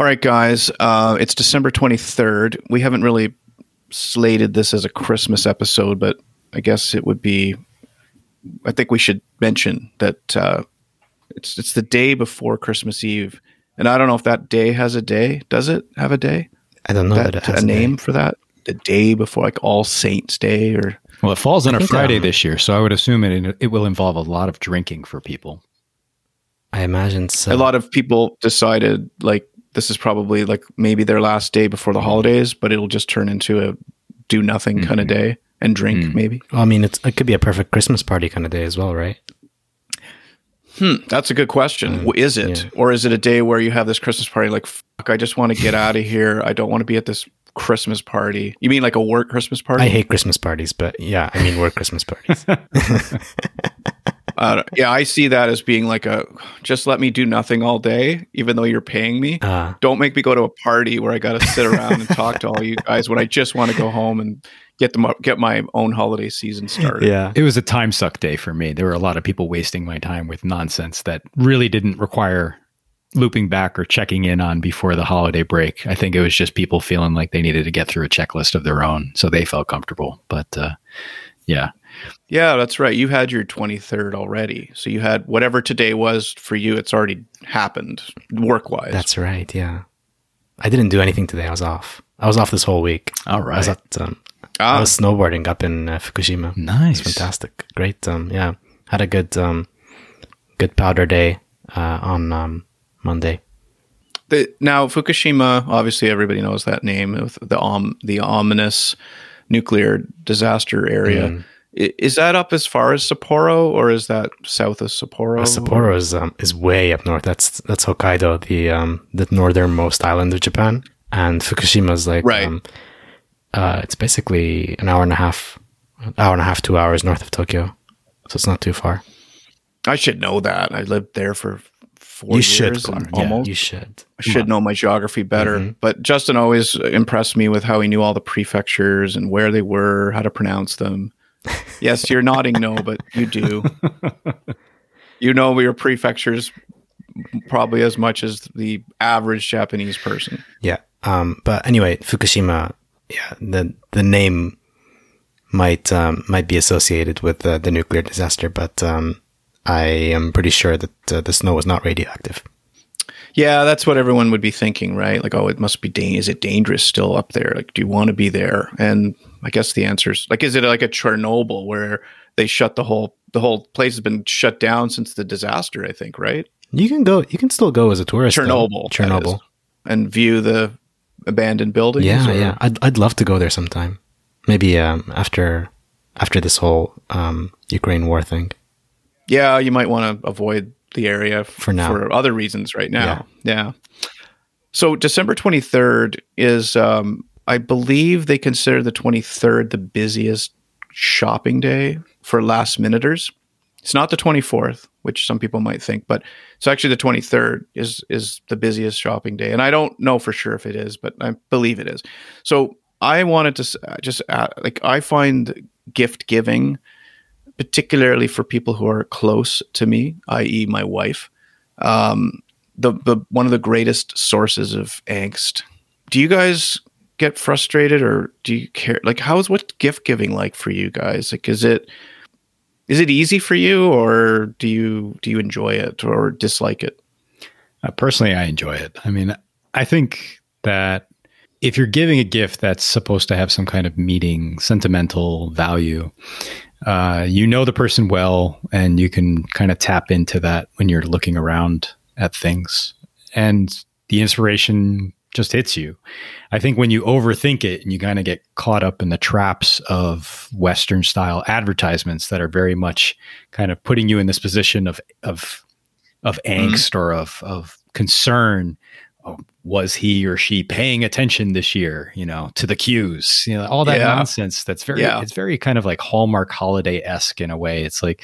All right, guys. Uh, it's December 23rd. We haven't really slated this as a Christmas episode, but I guess it would be. I think we should mention that uh, it's it's the day before Christmas Eve, and I don't know if that day has a day. Does it have a day? I don't know that, that, it has a name for that. The day before, like All Saints Day, or Well, it falls on I a think, Friday um, this year, so I would assume it it will involve a lot of drinking for people. I imagine so. a lot of people decided like this is probably like maybe their last day before the holidays, but it'll just turn into a do nothing kind of day and drink Mm. maybe. Well, I mean, it's, it could be a perfect Christmas party kind of day as well, right? Hmm, that's a good question. W Is it, yeah. or is it a day where you have this Christmas party? Like, fuck, I just want to get out of here. I don't want to be at this Christmas party. You mean like a work Christmas party? I hate Christmas parties, but yeah, I mean, we're Christmas parties. Uh, yeah, I see that as being like a just let me do nothing all day, even though you're paying me. Uh, Don't make me go to a party where I got to sit around and talk to all you guys when I just want to go home and get them get my own holiday season started. yeah. It was a time suck day for me. There were a lot of people wasting my time with nonsense that really didn't require looping back or checking in on before the holiday break. I think it was just people feeling like they needed to get through a checklist of their own, so they felt comfortable. But uh, yeah, Yeah, that's right. You had your 23rd already. So you had whatever today was for you, it's already happened work wise. That's right. Yeah. I didn't do anything today. I was off. I was off this whole week. all I was at, um, I ah, was snowboarding up in uh, Fukushima. nice. Fantastic. Great. Um, yeah. Had a good, um, good powder day, uh, on, um, Monday. the, now Fukushima, obviously everybody knows that name the the ominous nuclear disaster area. Mm. Is that up as far as Sapporo or is that south of Sapporo? Uh, Sapporo is, um, is way up north. That's, that's Hokkaido, the, um, the northernmost island of Japan. And Fukushima is like, Right. um, uh, it's basically an hour and a half, hour and a half, two hours north of Tokyo. So it's not too far. I should know that. I lived there for four you years. should, Connor. Yeah, almost. you should. I should know my geography better. Mhm. But Justin always impressed me with how he knew all the prefectures and where they were, how to pronounce them. yes, you're nodding no, but you do. you know your prefectures probably as much as the average Japanese person. Yeah. Um, but anyway, Fukushima, yeah, the the name might um, might be associated with uh, the nuclear disaster, but um, I am pretty sure that uh, the snow was not radioactive. Yeah, that's what everyone would be thinking, right? Like, oh, it must be dan- is it dangerous still up there? Like, do you want to be there? And I guess the answer is like, is it like a Chernobyl where they shut the whole the whole place has been shut down since the disaster? I think, right? You can go. You can still go as a tourist. Chernobyl, that Chernobyl. is. and view the abandoned buildings. Yeah, or- yeah. I'd I'd love to go there sometime. Maybe um, after after this whole um, Ukraine war thing. yeah. You might want to avoid the area f- For now. for other reasons right now. Yeah. So December twenty third is, um, I believe they consider the twenty third the busiest shopping day for last minuters. It's not the twenty fourth, which some people might think, but it's actually the twenty third is is the busiest shopping day, and I don't know for sure if it is, but I believe it is. So I wanted to uh, just uh, like I find gift giving, particularly for people who are close to me, i.e., my wife, um, the the one of the greatest sources of angst. Do you guys get frustrated, or do you care? Like, how is what gift giving like for you guys? Like, is it is it easy for you, or do you do you enjoy it or dislike it? Uh, personally, I enjoy it. I mean, I think that if you're giving a gift that's supposed to have some kind of meaning, sentimental value, uh, you know the person well, and you can kind of tap into that when you're looking around at things, and the inspiration just hits you. I think when you overthink it and you kind of get caught up in the traps of Western style advertisements that are very much kind of putting you in this position of of of mm-hmm. angst or of of concern. Oh, was he or she paying attention this year? You know, to the cues. You know, all that Yeah. nonsense. That's very. Yeah. It's very kind of like Hallmark holiday esque in a way. It's like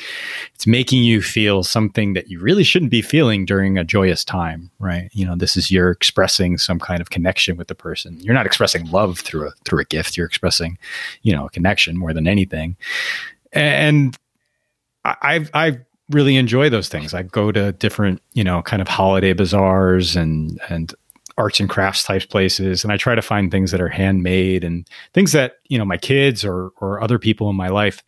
it's making you feel something that you really shouldn't be feeling during a joyous time, right? You know, this is you're expressing some kind of connection with the person. You're not expressing love through a through a gift. You're expressing, you know, a connection more than anything. And I I've, I really enjoy those things. I go to different, you know, kind of holiday bazaars and and arts and crafts type places and I try to find things that are handmade and things that, you know, my kids or or other people in my life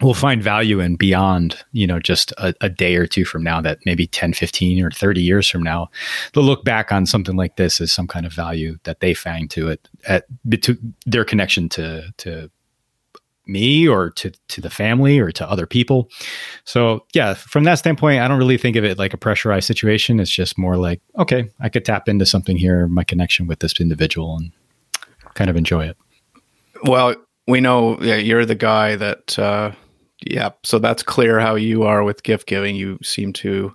will find value in beyond, you know, just a, a, day or two from now that maybe 10, 15 or 30 years from now, they'll look back on something like this as some kind of value that they find to it at to their connection to to me or to to the family or to other people. So yeah, from that standpoint, I don't really think of it like a pressurized situation. It's just more like, okay, I could tap into something here, my connection with this individual, and kind of enjoy it. Well, we know yeah, you're the guy that. Uh, yeah, so that's clear how you are with gift giving. You seem to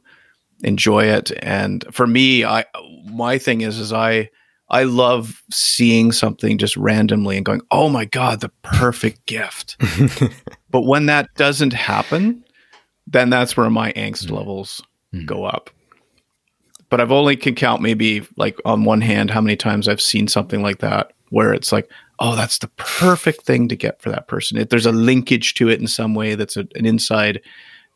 enjoy it, and for me, I my thing is is I I love seeing something just randomly and going, "Oh my god, the perfect gift." but when that doesn't happen, then that's where my angst mm. levels mm. go up. But I've only can count maybe like on one hand how many times I've seen something like that where it's like, "Oh, that's the perfect thing to get for that person." If there's a linkage to it in some way that's a, an inside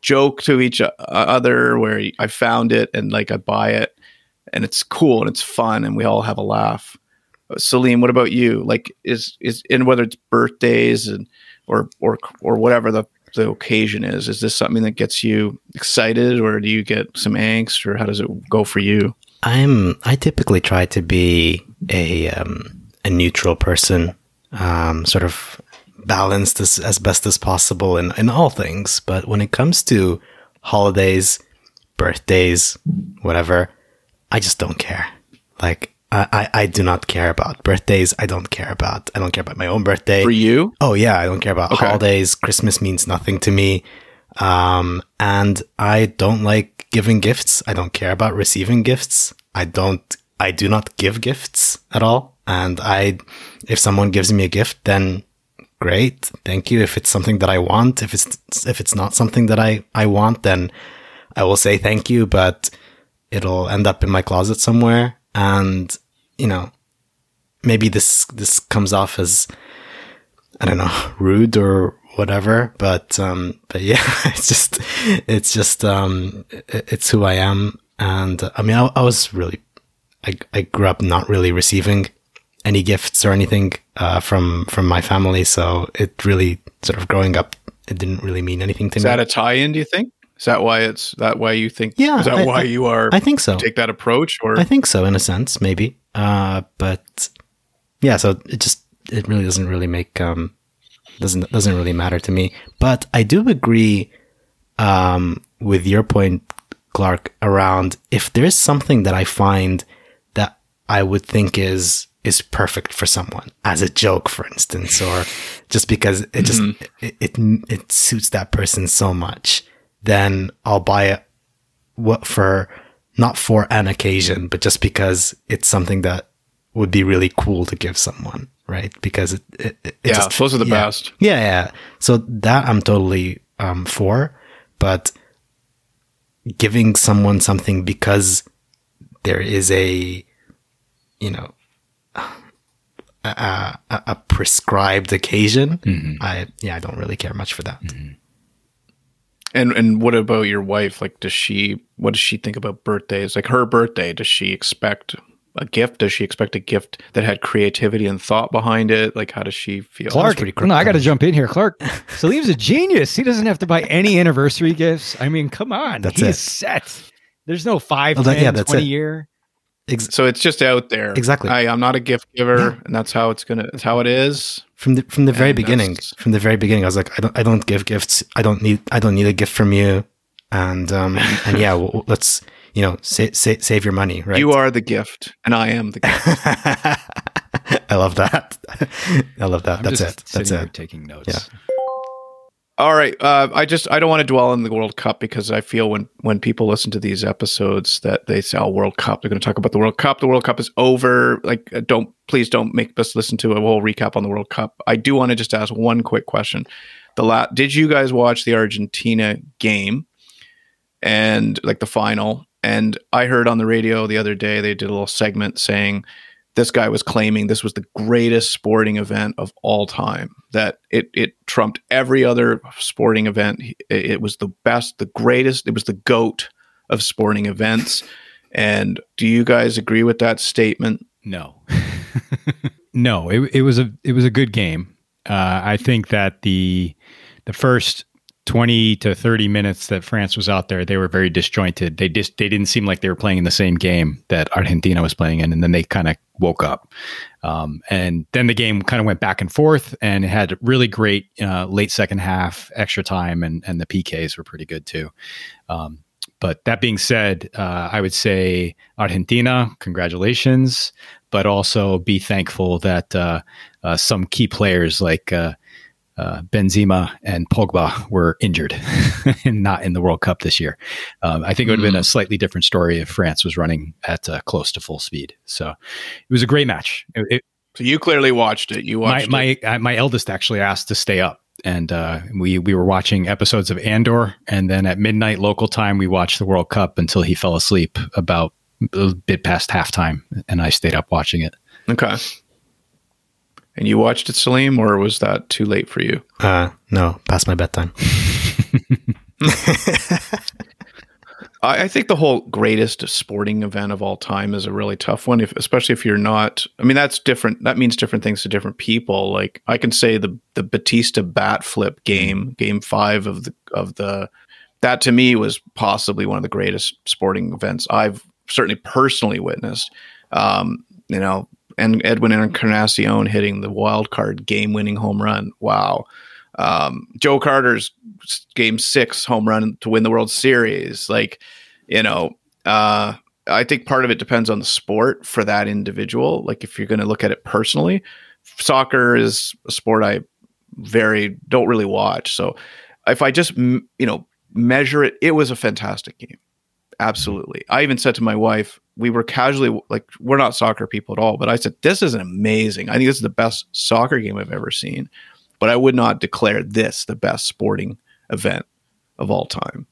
joke to each other where I found it and like I buy it and it's cool and it's fun and we all have a laugh. Salim, what about you? Like, is is in whether it's birthdays and or or or whatever the the occasion is, is this something that gets you excited, or do you get some angst, or how does it go for you? I'm I typically try to be a um, a neutral person, um, sort of balanced as, as best as possible in, in all things. But when it comes to holidays, birthdays, whatever, I just don't care. Like, I, I, I, do not care about birthdays. I don't care about, I don't care about my own birthday. For you? Oh, yeah. I don't care about okay. holidays. Christmas means nothing to me. Um, and I don't like giving gifts. I don't care about receiving gifts. I don't, I do not give gifts at all. And I, if someone gives me a gift, then great. Thank you. If it's something that I want, if it's, if it's not something that I, I want, then I will say thank you. But, it'll end up in my closet somewhere. And, you know, maybe this, this comes off as, I don't know, rude or whatever, but, um, but yeah, it's just, it's just, um, it, it's who I am. And I mean, I, I was really, I, I grew up not really receiving any gifts or anything, uh, from, from my family. So it really sort of growing up, it didn't really mean anything to Is me. Is that a tie in, do you think? Is that why it's that why you think? Yeah. Is that I, why you are? I think so. Take that approach, or I think so in a sense, maybe. Uh, but yeah, so it just it really doesn't really make um doesn't doesn't really matter to me. But I do agree um with your point, Clark, around if there's something that I find that I would think is is perfect for someone as a joke, for instance, or just because it just mm-hmm. it, it it suits that person so much then I'll buy it what for not for an occasion, but just because it's something that would be really cool to give someone, right? Because it, it, it yeah, just, those are the yeah. best. Yeah, yeah. So that I'm totally um, for, but giving someone something because there is a, you know, a, a, a prescribed occasion, mm-hmm. I yeah, I don't really care much for that. Mm-hmm. And and what about your wife? Like, does she? What does she think about birthdays? Like her birthday, does she expect a gift? Does she expect a gift that had creativity and thought behind it? Like, how does she feel? Clark, no, I got to jump in here. Clark, Salim's a genius. He doesn't have to buy any anniversary gifts. I mean, come on, that's He's it. set. There's no five, well, that, 10, yeah, that's 20 it. year. Ex- so it's just out there. Exactly. I, am not a gift giver, yeah. and that's how it's gonna. That's how it is. From the from the very beginning. From the very beginning, I was like, I don't I don't give gifts. I don't need I don't need a gift from you. And um and yeah, well, let's you know sa- sa- save your money. Right. You are the gift, and I am the gift. I love that. I love that. I'm That's it. That's it. Taking notes. Yeah. All right. Uh, I just I don't want to dwell on the World Cup because I feel when when people listen to these episodes that they say, "Oh, World Cup," they're going to talk about the World Cup. The World Cup is over. Like, uh, don't please don't make us listen to a whole recap on the World Cup. I do want to just ask one quick question. The la- did you guys watch the Argentina game and like the final? And I heard on the radio the other day they did a little segment saying this guy was claiming this was the greatest sporting event of all time that it it trumped every other sporting event it, was the best the greatest it was the goat of sporting events And do you guys agree with that statement? No, no. It, it was a it was a good game. Uh, I think that the the first 20 to 30 minutes that France was out there, they were very disjointed. They just they didn't seem like they were playing in the same game that Argentina was playing in, and then they kind of woke up. Um, and then the game kind of went back and forth, and it had really great uh, late second half, extra time, and and the PKs were pretty good too. Um, but that being said, uh, I would say Argentina, congratulations, but also be thankful that uh, uh some key players like uh, Benzema and Pogba were injured and not in the World Cup this year. Um, I think it would have been a hmm. slightly different story if France was running at uh, close to full speed. So it was a great match. It, it, so you clearly watched it. You watched my it. my, uh, my eldest actually asked to stay up, and uh, we we were watching episodes of Andor, and then at midnight local time we watched the World Cup until he fell asleep about a bit past halftime, and I stayed up watching it. Okay. And you watched it, Salim, or was that too late for you? Uh, no, past my bedtime. I think the whole greatest sporting event of all time is a really tough one, if, especially if you're not. I mean, that's different. That means different things to different people. Like I can say the the Bautista bat flip game, game five of the of the that to me was possibly one of the greatest sporting events I've certainly personally witnessed. Um, you know, and Edwin Encarnacion hitting the wild card game winning home run. Wow. Um, Joe Carter's game six home run to win the World Series. Like, you know, uh, I think part of it depends on the sport for that individual. Like, if you're going to look at it personally, soccer is a sport I very don't really watch. So, if I just you know measure it, it was a fantastic game. Absolutely. I even said to my wife, we were casually like, we're not soccer people at all, but I said, this is amazing. I think this is the best soccer game I've ever seen. But I would not declare this the best sporting event of all time.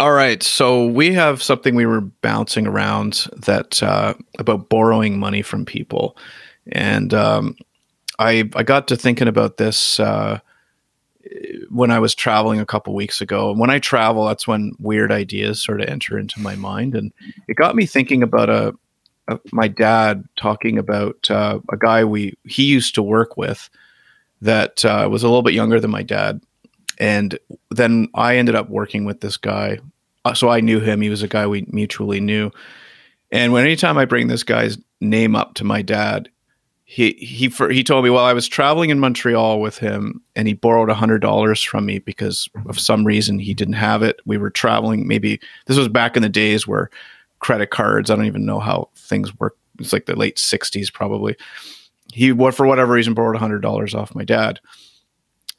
All right. So we have something we were bouncing around that uh, about borrowing money from people. And um, I, I got to thinking about this. Uh, when I was traveling a couple weeks ago. And when I travel, that's when weird ideas sort of enter into my mind. And it got me thinking about a, a my dad talking about uh, a guy we he used to work with that uh, was a little bit younger than my dad. And then I ended up working with this guy. Uh, so I knew him. He was a guy we mutually knew. And when anytime I bring this guy's name up to my dad, he he for, he told me while I was traveling in Montreal with him, and he borrowed a hundred dollars from me because of some reason he didn't have it. We were traveling. Maybe this was back in the days where credit cards. I don't even know how things work. It's like the late '60s, probably. He what for whatever reason borrowed a hundred dollars off my dad,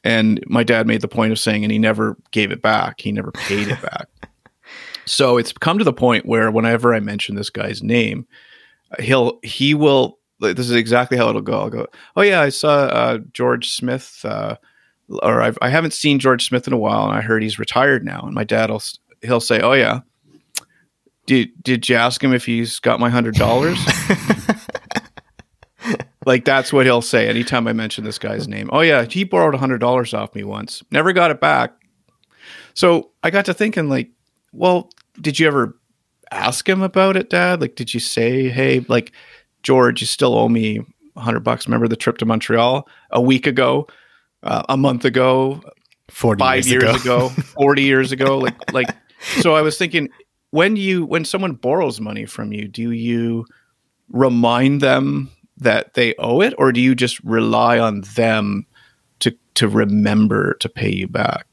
and my dad made the point of saying, and he never gave it back. He never paid it back. so it's come to the point where whenever I mention this guy's name, he'll he will this is exactly how it'll go. I'll go, oh yeah, I saw uh, George Smith, uh, or I've, I haven't seen George Smith in a while, and I heard he's retired now. And my dad will he'll say, oh yeah, did did you ask him if he's got my hundred dollars? like that's what he'll say anytime I mention this guy's name. Oh yeah, he borrowed a hundred dollars off me once, never got it back. So I got to thinking, like, well, did you ever ask him about it, Dad? Like, did you say, hey, like? George, you still owe me a hundred bucks. Remember the trip to Montreal a week ago, uh, a month ago, five years, years ago. ago, 40 years ago. Like, like, so I was thinking when you, when someone borrows money from you, do you remind them that they owe it or do you just rely on them to, to remember to pay you back?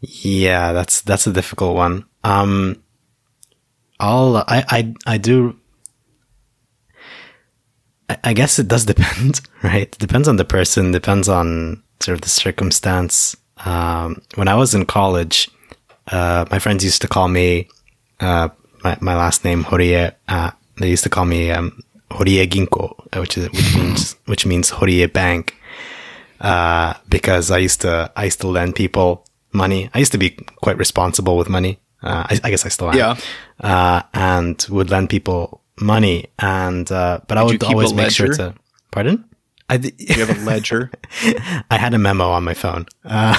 Yeah, that's, that's a difficult one. Um, I'll, I, I, I do I guess it does depend, right? It depends on the person, depends on sort of the circumstance. Um, when I was in college, uh, my friends used to call me, uh, my, my last name, Horie. Uh, they used to call me, um, Horie Ginko, which is, which means, which means Horie Bank. Uh, because I used to, I used to lend people money. I used to be quite responsible with money. Uh, I, I, guess I still am. Yeah. Uh, and would lend people money, and uh, but Did I would always make sure to. Pardon? I d- you have a ledger. I had a memo on my phone, uh,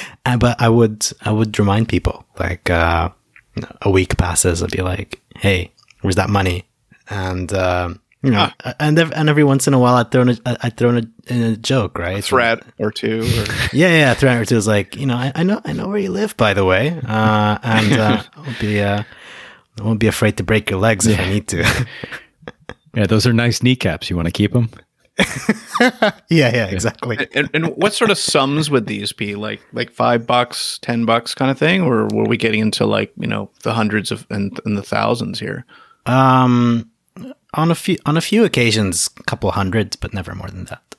but I would I would remind people like uh, a week passes, I'd be like, "Hey, where's that money?" And um, you know, Ah. and and every once in a while, I throw in a, I throw in a, in a joke, right? threat or two. Or, Yeah, yeah, threat or two is like, you know, I, I know, I know where you live, by the way, uh, and uh, I'll be, uh, I won't be afraid to break your legs if I need to. Yeah, those are nice kneecaps. You want to keep them? yeah, yeah, exactly. and, and what sort of sums would these be? Like like five bucks, ten bucks, kind of thing, or were we getting into like you know the hundreds of and, and the thousands here? Um, on a few on a few occasions, a couple hundreds, but never more than that.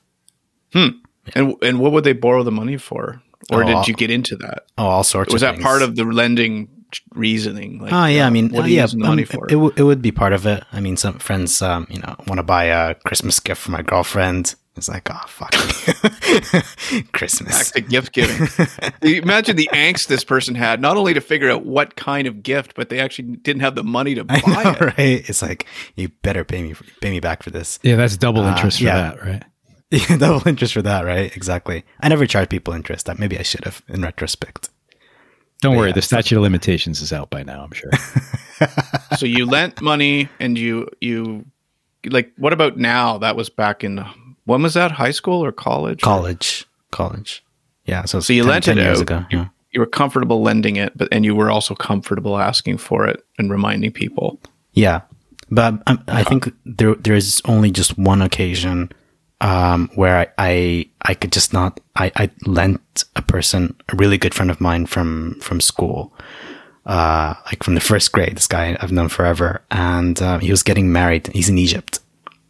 Hmm. And and what would they borrow the money for? Or Oh, did I'll- you get into that? Oh, all sorts. Of things. Was that things. part of the lending reasoning? Like, Oh yeah, I uh, mean, what uh, are you yeah, using the um, money it, for? it, w- it would be part of it. I mean, some friends, um, you know, want to buy a Christmas gift for my girlfriend. It's like, oh fuck, Back Christmas. to gift giving. Imagine the angst this person had, not only to figure out what kind of gift, but they actually didn't have the money to buy know, it. right? It's like you better pay me, pay me back for this. Yeah, that's double interest for yeah. that, right? Yeah, double interest for that, right? Exactly. I never charge people interest. That maybe I should have in retrospect. Don't worry, yeah, the statute of limitations is out by now. I'm sure. So you lent money and you you like what about now? That was back in when was that? High school or college? College, college. Yeah. So, So you 10, lent 10 it years out. ago. You, Yeah. you were comfortable lending it, but and you were also comfortable asking for it and reminding people. Yeah, but um, I think there there is only just one occasion um, where I, I I could just not I, I lent a person a really good friend of mine from from school, uh, like from the first grade. This guy I've known forever, and uh, he was getting married. He's in Egypt,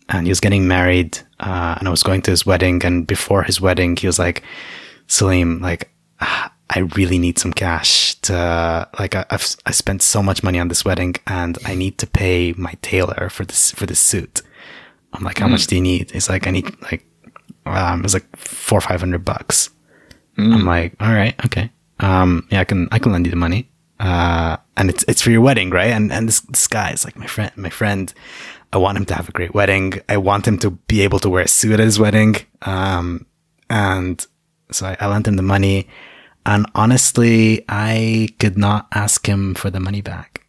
and he was getting married, uh, and I was going to his wedding. And before his wedding, he was like, "Salim, like." I really need some cash to like I, I've I spent so much money on this wedding and I need to pay my tailor for this for this suit. I'm like, how much do you need? He's like, I need like um, it was like four or five hundred bucks. I'm like, all right, okay, um, yeah, I can I can lend you the money, uh, and it's it's for your wedding, right? And and this this guy is like my friend, my friend. I want him to have a great wedding. I want him to be able to wear a suit at his wedding, um, and so I, I lent him the money. And honestly, I could not ask him for the money back.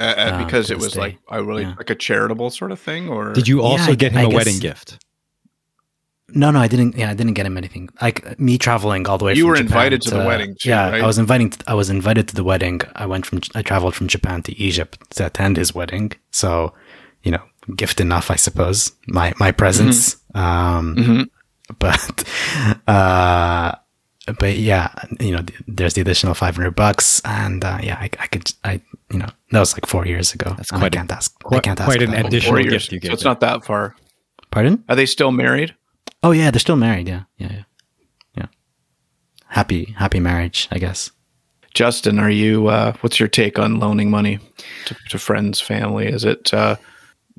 Uh, Ah, because it was day. like I really Yeah. like a charitable sort of thing, or Did you also I- get him I a guess- wedding gift? No, no, I didn't. Yeah, I didn't get him anything. Like me traveling all the way. You from were Japan invited to the wedding too, yeah, right? I was inviting. I was invited to the wedding. I went from. I traveled from Japan to Egypt to attend his wedding. So, you know, gift enough, I suppose. My my presence. Um, Mhm. but, uh, but yeah, you know, there's the additional five hundred bucks, and uh, yeah, I, I could, I, you know, that was like four years ago. That's quite I a- can't ask. I quite- can't ask. quite an that. additional four gift years. you So it's them. not that far. Pardon? Are they still married? Oh yeah, they're still married. Yeah, yeah, yeah, yeah. Happy, happy marriage, I guess. Justin, are you? Uh, what's your take on loaning money to, to friends, family? Is it uh,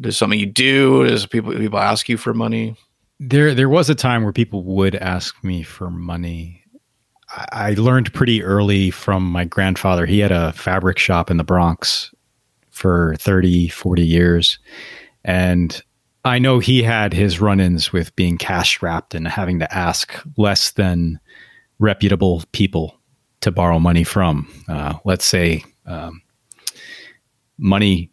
is something you do? Does people people ask you for money? There, there was a time where people would ask me for money. I, learned pretty early from my grandfather. He had a fabric shop in the Bronx for 30, 40 years. And I know he had his run ins with being cash strapped and having to ask less than reputable people to borrow money from. Uh, let's say um, money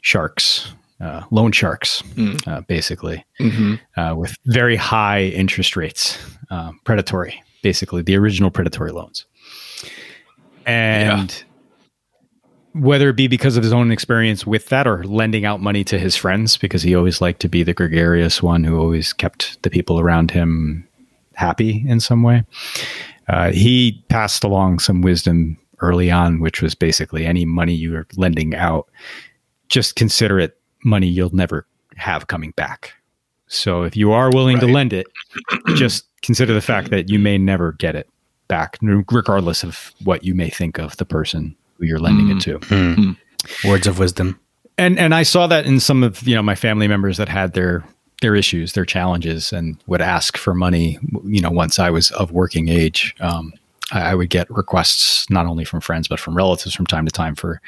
sharks, uh, loan sharks, uh, basically Mm-hmm. uh, with very high interest rates, uh, predatory, basically the original predatory loans. And whether it be because of his own experience with that or lending out money to his friends, because he always liked to be the gregarious one who always kept the people around him happy in some way, uh, he passed along some wisdom early on, which was basically any money you're lending out, just consider it money you'll never have coming back. So if you are willing to lend it, just consider the fact that you may never get it back, regardless of what you may think of the person who you're lending it to. Hmm. Words of wisdom. And and I saw that in some of you know my family members that had their their issues, their challenges, and would ask for money. You know, once I was of working age, um, I, I would get requests not only from friends but from relatives from time to time for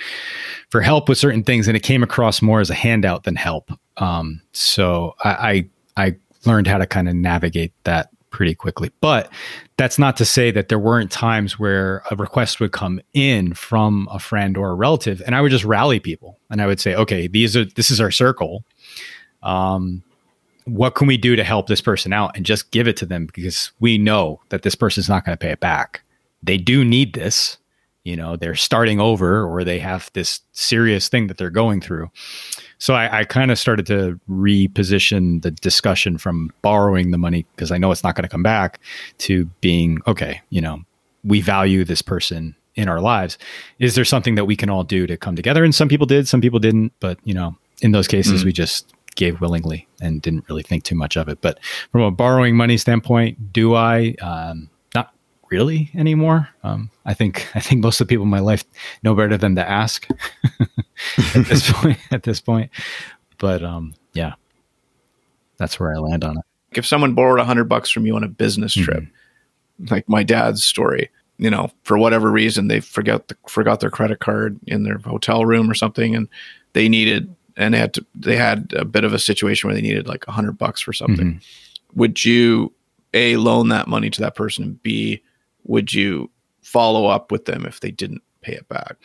for help with certain things, and it came across more as a handout than help. Um, so I, I I learned how to kind of navigate that pretty quickly. But that's not to say that there weren't times where a request would come in from a friend or a relative, and I would just rally people and I would say, okay, these are this is our circle. Um, what can we do to help this person out and just give it to them because we know that this person's not going to pay it back. They do need this. You know, they're starting over or they have this serious thing that they're going through. So I, I kind of started to reposition the discussion from borrowing the money because I know it's not going to come back to being okay, you know, we value this person in our lives. Is there something that we can all do to come together? And some people did, some people didn't, but you know, in those cases, mm. we just gave willingly and didn't really think too much of it. But from a borrowing money standpoint, do I? Um, really anymore. Um, I think I think most of the people in my life know better than to ask at this point. At this point, but um, yeah, that's where I land on it. If someone borrowed a hundred bucks from you on a business mm-hmm. trip, mm-hmm. like my dad's story, you know, for whatever reason they forgot the, forgot their credit card in their hotel room or something, and they needed and they had to, they had a bit of a situation where they needed like a hundred bucks for something. Mm-hmm. Would you a loan that money to that person and b would you follow up with them if they didn't pay it back?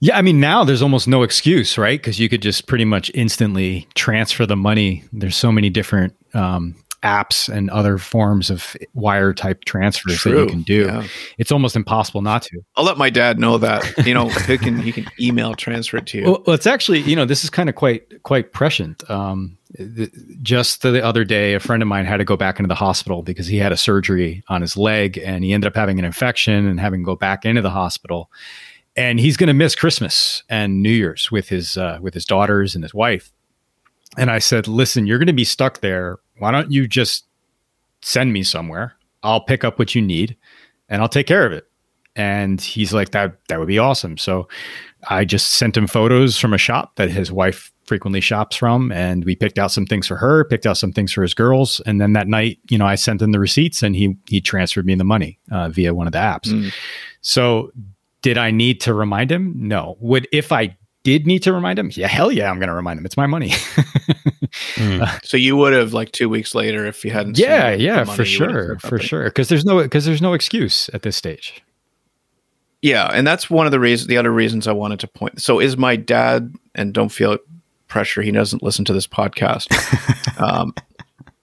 Yeah, I mean now there's almost no excuse, right? Because you could just pretty much instantly transfer the money. There's so many different um, apps and other forms of wire type transfers True. that you can do. Yeah. It's almost impossible not to. I'll let my dad know that. You know, he can he can email transfer it to you. Well, it's actually you know this is kind of quite quite prescient. Um, just the other day, a friend of mine had to go back into the hospital because he had a surgery on his leg and he ended up having an infection and having to go back into the hospital. And he's going to miss Christmas and New Year's with his uh, with his daughters and his wife. And I said, "Listen, you're going to be stuck there why don't you just send me somewhere? I'll pick up what you need and I'll take care of it. And he's like, that that would be awesome. So I just sent him photos from a shop that his wife frequently shops from, and we picked out some things for her, picked out some things for his girls, and then that night, you know, I sent him the receipts, and he he transferred me the money uh, via one of the apps. Mm. So did I need to remind him? No. Would if I did need to remind him, yeah, hell yeah, I'm going to remind him. It's my money. mm. So you would have like two weeks later if you hadn't. Yeah, yeah, money, for sure, for sure. Because there's no because there's no excuse at this stage. Yeah, and that's one of the reasons. The other reasons I wanted to point. So is my dad, and don't feel pressure. He doesn't listen to this podcast. um,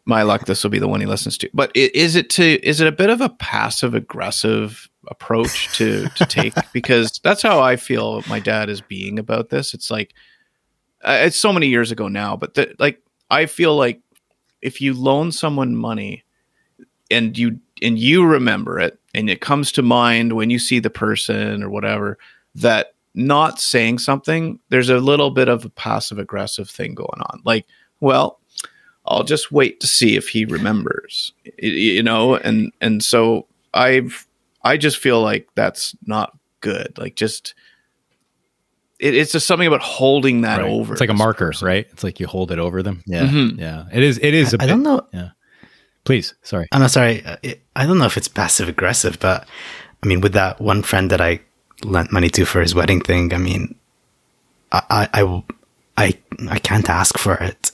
my luck, this will be the one he listens to. But is it to is it a bit of a passive aggressive approach to to take because that's how I feel my dad is being about this. It's like uh, it's so many years ago now, but the, like I feel like if you loan someone money and you and you remember it and it comes to mind when you see the person or whatever that not saying something there's a little bit of a passive aggressive thing going on like well i'll just wait to see if he remembers you know and and so i've I just feel like that's not good. Like just it, it's just something about holding that right. over. It's like a marker, person. right? It's like you hold it over them. Yeah, mm-hmm. yeah. It is. It is. I bit, don't know. Yeah. Please, sorry. I'm not sorry. Uh, I don't know if it's passive aggressive, but I mean, with that one friend that I lent money to for his wedding thing, I mean, I, I, I, I can't ask for it,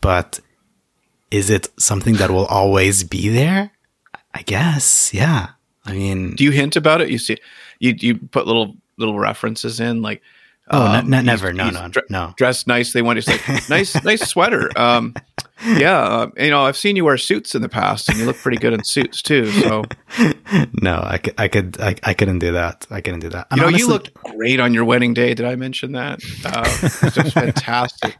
but is it something that will always be there? I guess, yeah. I mean, do you hint about it? You see, you you put little little references in like. Oh, um, never. No, no, no. Dressed nice. They want to say, nice, nice sweater. Um, yeah, uh, you know, I've seen you wear suits in the past, and you look pretty good in suits too. So, no, I could, I could, I, I couldn't do that. I couldn't do that. I'm you know, honestly, you looked great on your wedding day. Did I mention that? Uh, just fantastic.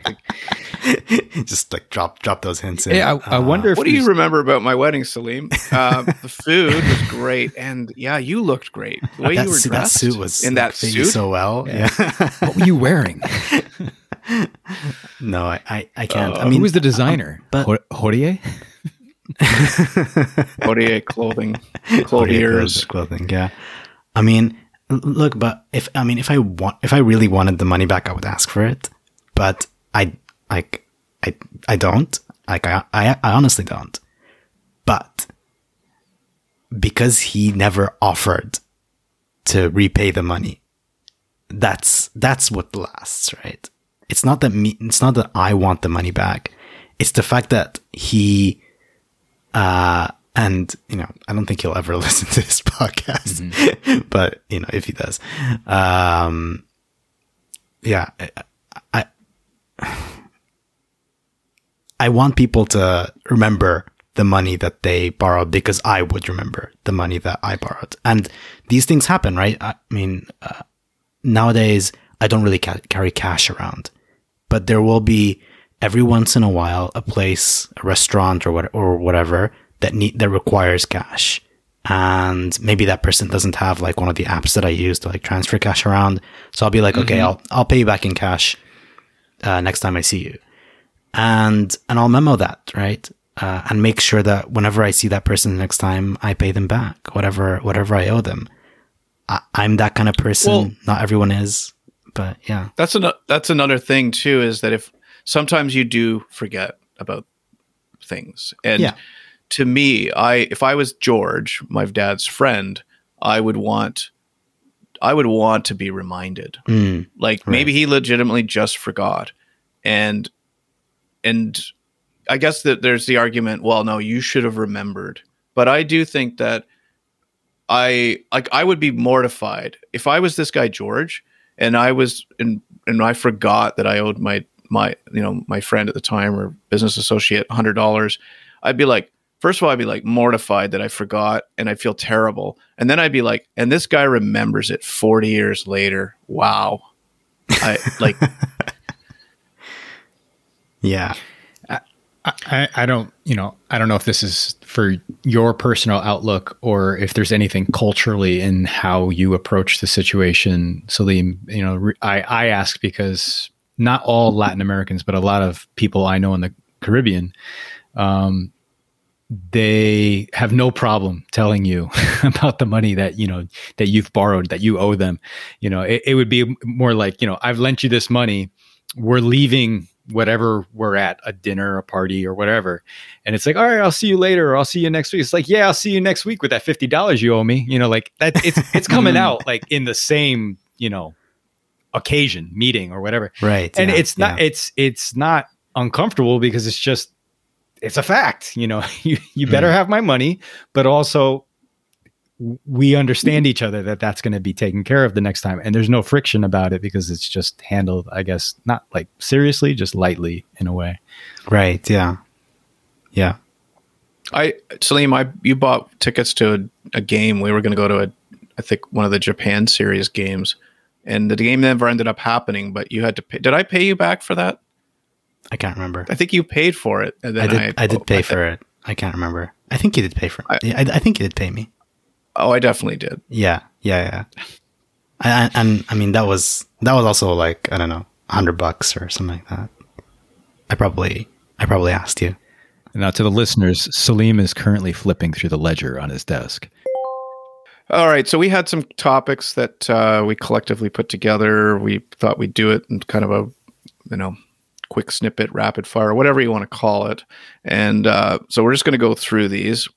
just like drop, drop those hints in. Yeah, I, I wonder. Uh, what do you remember about my wedding, Salim? Uh, the food was great, and yeah, you looked great. The way that, you were dressed that suit was in that suit so well. Yeah. yeah. what were you wearing? no, I, I, I can't. Uh, I mean, who was the designer? Um, but Horier. Horier clothing, clothiers clothing. Yeah, I mean, look, but if I mean, if I want, if I really wanted the money back, I would ask for it. But I, like, I, I don't. Like, I, I, I honestly don't. But because he never offered to repay the money, that's that's what lasts, right? It's not that me, it's not that I want the money back. It's the fact that he, uh, and you know, I don't think he'll ever listen to this podcast, mm-hmm. but you know, if he does, um, yeah, I, I, I want people to remember the money that they borrowed because I would remember the money that I borrowed, and these things happen, right? I mean, uh, nowadays I don't really ca- carry cash around, but there will be every once in a while a place, a restaurant, or what or whatever that need that requires cash and maybe that person doesn't have like one of the apps that I use to like transfer cash around. So I'll be like, mm-hmm. okay, I'll I'll pay you back in cash uh, next time I see you, and and I'll memo that right, uh, and make sure that whenever I see that person the next time, I pay them back whatever whatever I owe them. I, am that kind of person. Well, Not everyone is, but yeah, that's an that's another thing too. Is that if sometimes you do forget about things, and yeah to me, I if I was George, my dad's friend, I would want I would want to be reminded. Mm, like right. maybe he legitimately just forgot. And and I guess that there's the argument, well, no, you should have remembered. But I do think that I like I would be mortified if I was this guy George and I was and and I forgot that I owed my my you know my friend at the time or business associate hundred dollars. I'd be like, first of all, I'd be like mortified that I forgot and I feel terrible. And then I'd be like, and this guy remembers it 40 years later. Wow. I like, yeah. I, I don't, you know, I don't know if this is for your personal outlook or if there's anything culturally in how you approach the situation. Salim, you know, I, I ask because not all Latin Americans, but a lot of people I know in the Caribbean, um, they have no problem telling you about the money that you know that you've borrowed that you owe them you know it, it, would be more like you know i've lent you this money we're leaving whatever we're at a dinner a party or whatever and it's like all right i'll see you later or i'll see you next week it's like yeah i'll see you next week with that $50 you owe me you know like that it's it's coming out like in the same you know occasion meeting or whatever right and yeah, it's not yeah. it's it's not uncomfortable because it's just it's a fact. You know, you you better mm. have my money, but also we understand each other that that's going to be taken care of the next time, and there's no friction about it because it's just handled, I guess, not like seriously, just lightly in a way. Right. Yeah. Yeah. I Salim, I you bought tickets to a, a game. We were going to go to a, I think one of the Japan series games, and the game never ended up happening. But you had to pay. Did I pay you back for that? I can't remember. I think you paid for it. I did. I, I did pay I for it. I can't remember. I think you did pay for it. I, I, think you did pay me. Oh, I definitely did. Yeah, yeah, yeah. I, and I mean that was that was also like I don't know, hundred bucks or something like that. I probably I probably asked you. Now to the listeners, Salim is currently flipping through the ledger on his desk. All right, so we had some topics that uh, we collectively put together. We thought we'd do it in kind of a you know quick snippet, rapid fire, whatever you want to call it. And uh, so we're just going to go through these.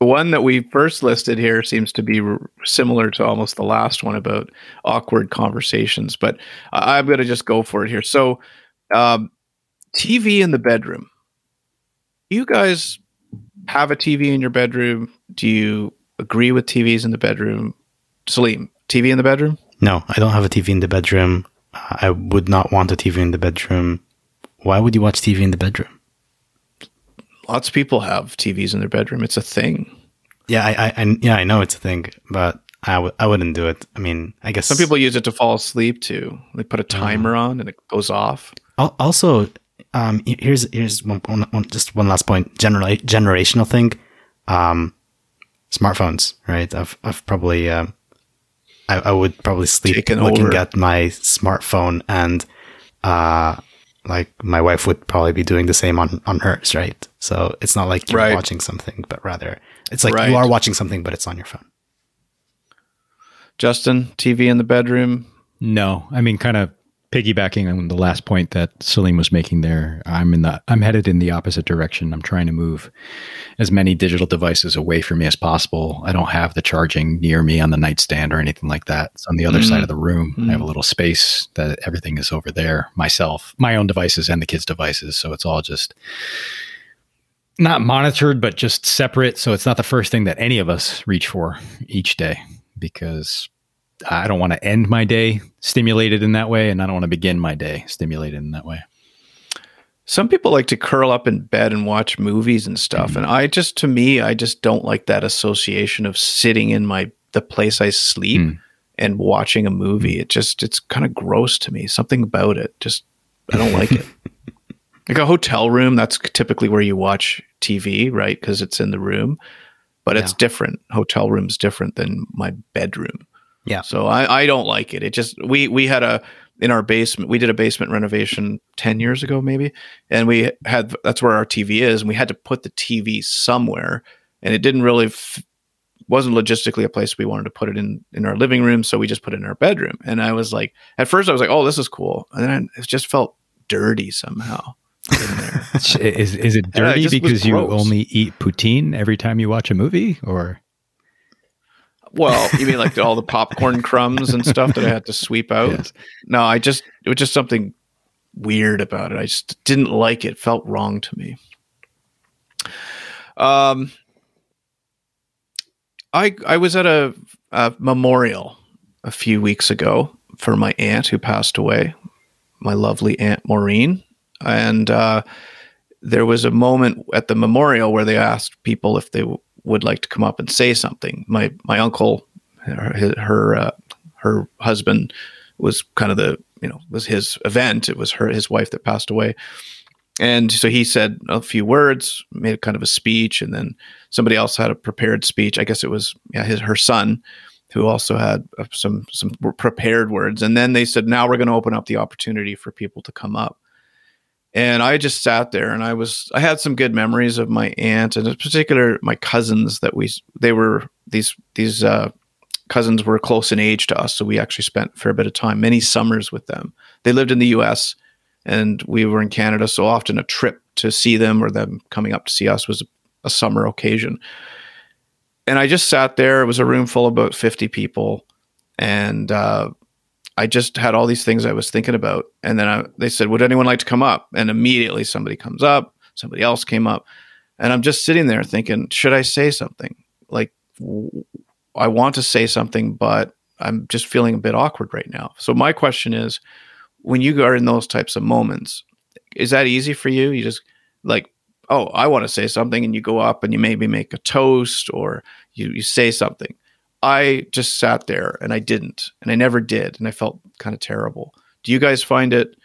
The one that we first listed here seems to be r- similar to almost the last one about awkward conversations, but I'm going to just go for it here. So, um, TV in the bedroom. You guys have a TV in your bedroom? Do you agree with TVs in the bedroom? Salim, TV in the bedroom? No, I don't have a TV in the bedroom. I would not want a TV in the bedroom. Why would you watch TV in the bedroom? Lots of people have TVs in their bedroom. It's a thing. Yeah, I, I, I yeah, I know it's a thing, but I w- I wouldn't do it. I mean, I guess some people use it to fall asleep too. They put a timer uh, on and it goes off. Also, um, here's here's one, one, one, just one last point. General generational thing. Um, smartphones, right? I've I've probably um, I, I would probably sleep Taken looking over. at my smartphone and uh like my wife would probably be doing the same on on hers, right? So it's not like you're right. watching something, but rather it's like right. you are watching something, but it's on your phone. Justin, TV in the bedroom? No, I mean, kind of piggybacking on the last point that Salim was making there, I'm in the I'm headed in the opposite direction. I'm trying to move as many digital devices away from me as possible. I don't have the charging near me on the nightstand or anything like that. It's on the other mm. side of the room. Mm. I have a mm. little space that everything is over there. Myself, my own devices and the kids' devices. So it's all just not monitored, but just separate. So it's not the first thing that any of us reach for each day because I don't want to end my day stimulated in that way. And I don't want to begin my day stimulated in that way. Some people like to curl up in bed and watch movies and stuff. Mm-hmm. And I just, to me, I just don't like that association of sitting in my, the place I sleep Mm. and watching a movie. It just, it's kind of gross to me. Something about it. Just, I don't like it. Like a hotel room, that's typically where you watch TV, right? Because it's in the room. But it's different. Hotel room's different than my bedroom. Yeah. So I, I don't like it. It just we we had a in our basement. We did a basement renovation ten years ago, maybe, and we had that's where our TV is, and we had to put the TV somewhere, and it didn't really f- wasn't logistically a place we wanted to put it in in our living room, so we just put it in our bedroom. And I was like, at first I was like, oh, this is cool, and then it just felt dirty somehow. in there. Is, is it dirty because you only eat poutine every time you watch a movie or? Well, you mean like all the popcorn crumbs and stuff that I had to sweep out? Yes. No, I just it was just something weird about it. I just didn't like it. Felt wrong to me. Um, I I was at a, a memorial a few weeks ago for my aunt who passed away, my lovely aunt Maureen, and uh, there was a moment at the memorial where they asked people if they would like to come up and say something. My my uncle, her her, uh, her husband was kind of the you know was his event. It was her his wife that passed away, and so he said a few words, made a kind of a speech, and then somebody else had a prepared speech. I guess it was yeah his her son who also had uh, some some prepared words, and then they said now we're going to open up the opportunity for people to come up. And I just sat there and I was I had some good memories of my aunt and in particular my cousins that we they were these these uh, cousins were close in age to us, so we actually spent a fair bit of time, many summers with them. They lived in the U.S. and we were in Canada, so often a trip to see them or them coming up to see us was a summer occasion. And I just sat there. It was a room full of about fifty people, and uh, I just had all these things I was thinking about. And then I, they said, "Would anyone like to come up?" And immediately somebody comes up. Somebody else came up, and I'm just sitting there thinking, should I say something? Like, I want to say something, but I'm just feeling a bit awkward right now. So my question is, when you are in those types of moments, is that easy for you? You just like, oh, I want to say something, and you go up and you maybe make a toast or you you say something. I just sat there and I didn't, and I never did, and I felt kind of terrible. Do you guys find it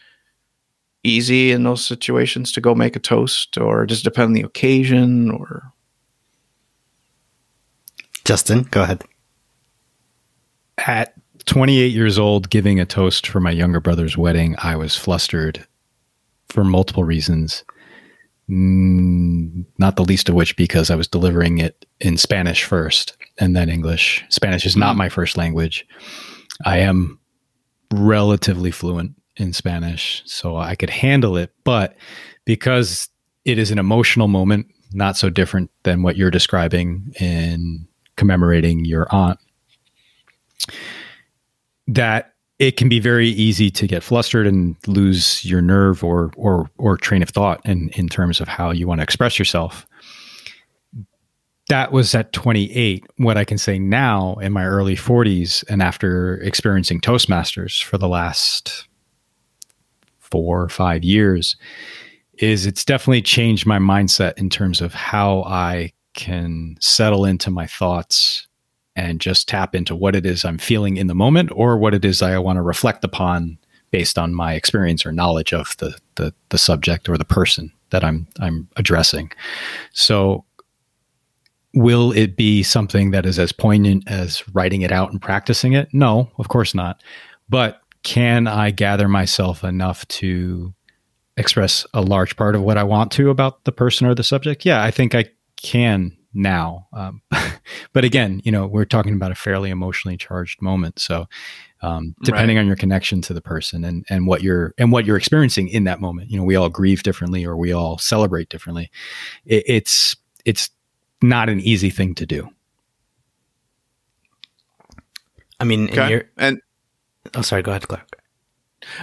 easy in those situations to go make a toast, or does it depend on the occasion, or Justin, go ahead. At 28 years old, giving a toast for my younger brother's wedding, I was flustered for multiple reasons. Mm, not the least of which because I was delivering it in Spanish first and then English. Spanish is not Mm. my first language. I am relatively fluent in Spanish, so I could handle it. But because it is an emotional moment, not so different than what you're describing in commemorating your aunt, that it can be very easy to get flustered and lose your nerve or or or train of thought in in terms of how you want to express yourself. That was at 28. What I can say now in my early 40s and after experiencing Toastmasters for the last 4 or 5 years is it's definitely changed my mindset in terms of how I can settle into my thoughts and just tap into what it is I'm feeling in the moment or what it is I want to reflect upon based on my experience or knowledge of the, the, the subject or the person that I'm, I'm addressing. So will it be something that is as poignant as writing it out and practicing it? No, of course not. But can I gather myself enough to express a large part of what I want to about the person or the subject? Yeah, I think I can now. Um, but again, you know, we're talking about a fairly emotionally charged moment. So, um, depending Right. on your connection to the person and and what you're and what you're experiencing in that moment, you know, we all grieve differently or we all celebrate differently. It, it's it's not an easy thing to do. I mean, in okay? your, and oh, sorry, go ahead, Clark.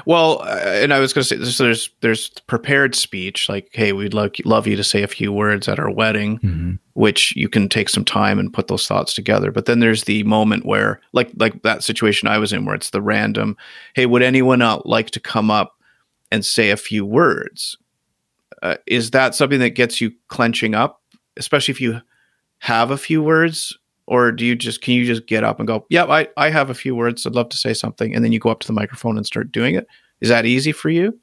Well, uh, and I was going to say, so there's there's prepared speech, like, "Hey, we'd love love you to say a few words at our wedding," Mm-hmm. which you can take some time and put those thoughts together. But then there's the moment where, like like that situation I was in, where it's the random, "Hey, would anyone out like to come up and say a few words?" Uh, is that something that gets you clenching up, especially if you have a few words? Or do you just can you just get up and go, "Yep, I, I have a few words. I'd love to say something," and then you go up to the microphone and start doing it? Is that easy for you,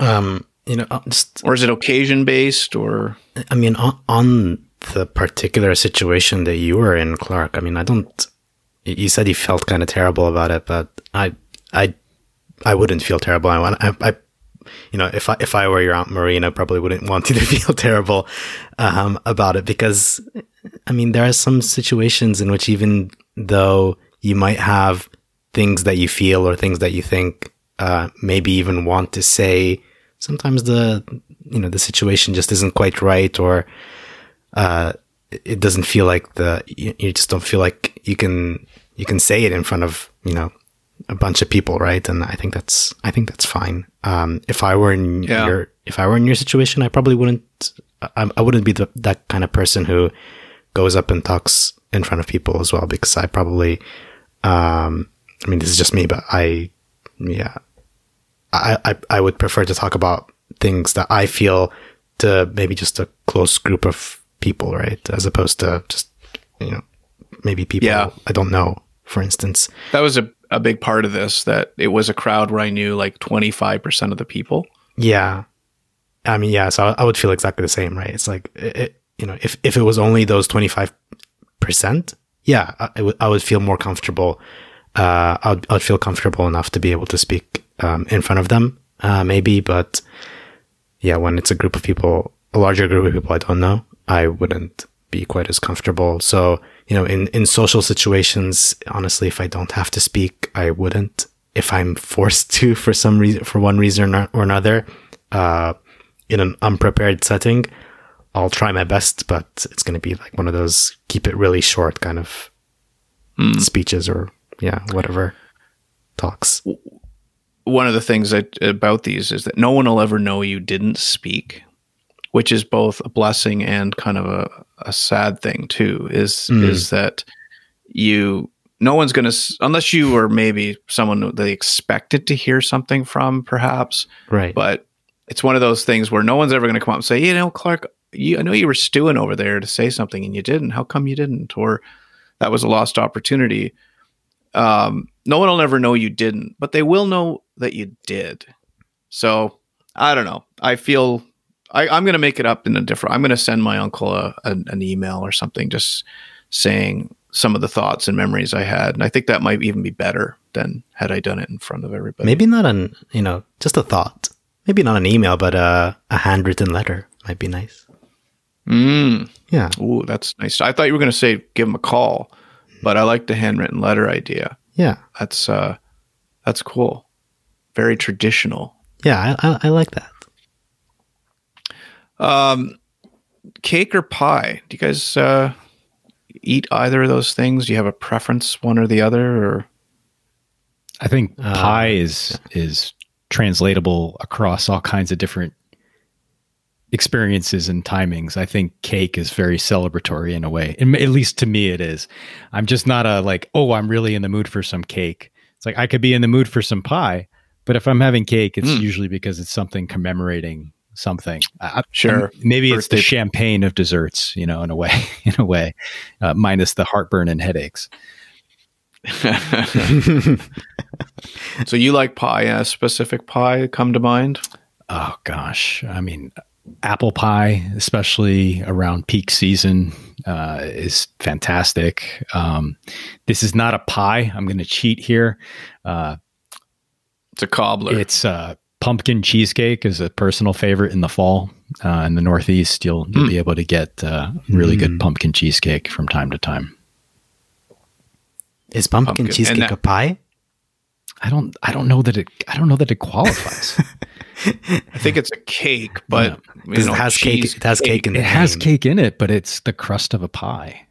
Um, you know, uh, just or is it occasion based? Or I mean, on, on the particular situation that you were in, Clark. I mean, I don't. You said you felt kind of terrible about it, but I, I, I wouldn't feel terrible. I want, I, I, you know, if I if I were your aunt Marina, I probably wouldn't want you to feel terrible um, about it because, I mean, there are some situations in which even though you might have things that you feel or things that you think, uh, maybe even want to say, sometimes the you know the situation just isn't quite right or uh it doesn't feel like the you, you just don't feel like you can you can say it in front of you know a bunch of people right and i think that's i think that's fine um if i were in Yeah. your if i were in your situation i probably wouldn't i, I wouldn't be the, that kind of person who goes up and talks in front of people as well because i probably um i mean this is just me but i yeah I, I I would prefer to talk about things that I feel to maybe just a close group of people, right? As opposed to just you know maybe people Yeah. I don't know, for instance. that was a, a big part of this. That it was a crowd where I knew like twenty five percent of the people. Yeah, I mean, yeah. So I, I would feel exactly the same, right? It's like it, it- you know, if if it was only those twenty five percent, yeah, I, I would would feel more comfortable. Uh, I would I'd feel comfortable enough to be able to speak um, in front of them, uh, maybe. But yeah, when it's a group of people, a larger group of people I don't know, I wouldn't be quite as comfortable. So you know, in in social situations, honestly, if I don't have to speak, I wouldn't. If I'm forced to for some reason, for one reason or or another, uh, in an unprepared setting, I'll try my best, but it's going to be like one of those keep it really short kind of speeches or yeah, whatever talks. One of the things about these is that no one will ever know you didn't speak, which is both a blessing and kind of a, a sad thing too. Is is that you no one's going to unless you are maybe someone they expected to hear something from, perhaps. Right. But it's one of those things where no one's ever going to come up and say, you know, Clark, you, I know you were stewing over there to say something and you didn't. How come you didn't? Or that was a lost opportunity. Um, no one will ever know you didn't, but they will know that you did. So I don't know. I feel I, I'm going to make it up in a different. I'm going to send my uncle a, an, an email or something, just saying some of the thoughts and memories I had, and I think that might even be better than had I done it in front of everybody. Maybe not an, you know, just a thought. Maybe not an email, but uh, a handwritten letter might be nice. Mm. Yeah. Ooh, that's nice. I thought you were going to say give him a call, but I like the handwritten letter idea. Yeah. That's uh, that's cool. Very traditional. Yeah. I, I, I like that. Um, cake or pie? Do you guys uh, eat either of those things? Do you have a preference, one or the other? Or I think Uh, pie is is translatable across all kinds of different experiences and timings. I think cake is very celebratory in a way. At least to me it is. I'm just not a like, oh, I'm really in the mood for some cake. It's like I could be in the mood for some pie, but if I'm having cake, it's Mm. usually because it's something commemorating something. I, Sure. I'm- maybe it's the champagne of desserts, you know, in a way, in a way, uh, minus the heartburn and headaches. so you like pie? A specific pie come to mind? Oh gosh, I mean, apple pie, especially around peak season, uh, is fantastic. Um, this is not a pie. I'm going to cheat here. Uh, It's a cobbler. it's uh, pumpkin cheesecake is a personal favorite in the fall. Uh, in the Northeast, you'll you'll Mm. be able to get uh, really good Mm. pumpkin cheesecake from time to time. Is pumpkin, Pumpkin. Cheesecake that- a pie? I don't I don't know that it I don't know that it qualifies. I think it's a cake, but you know, it has cake. It has cake in the it has cake in it, but it's the crust of a pie.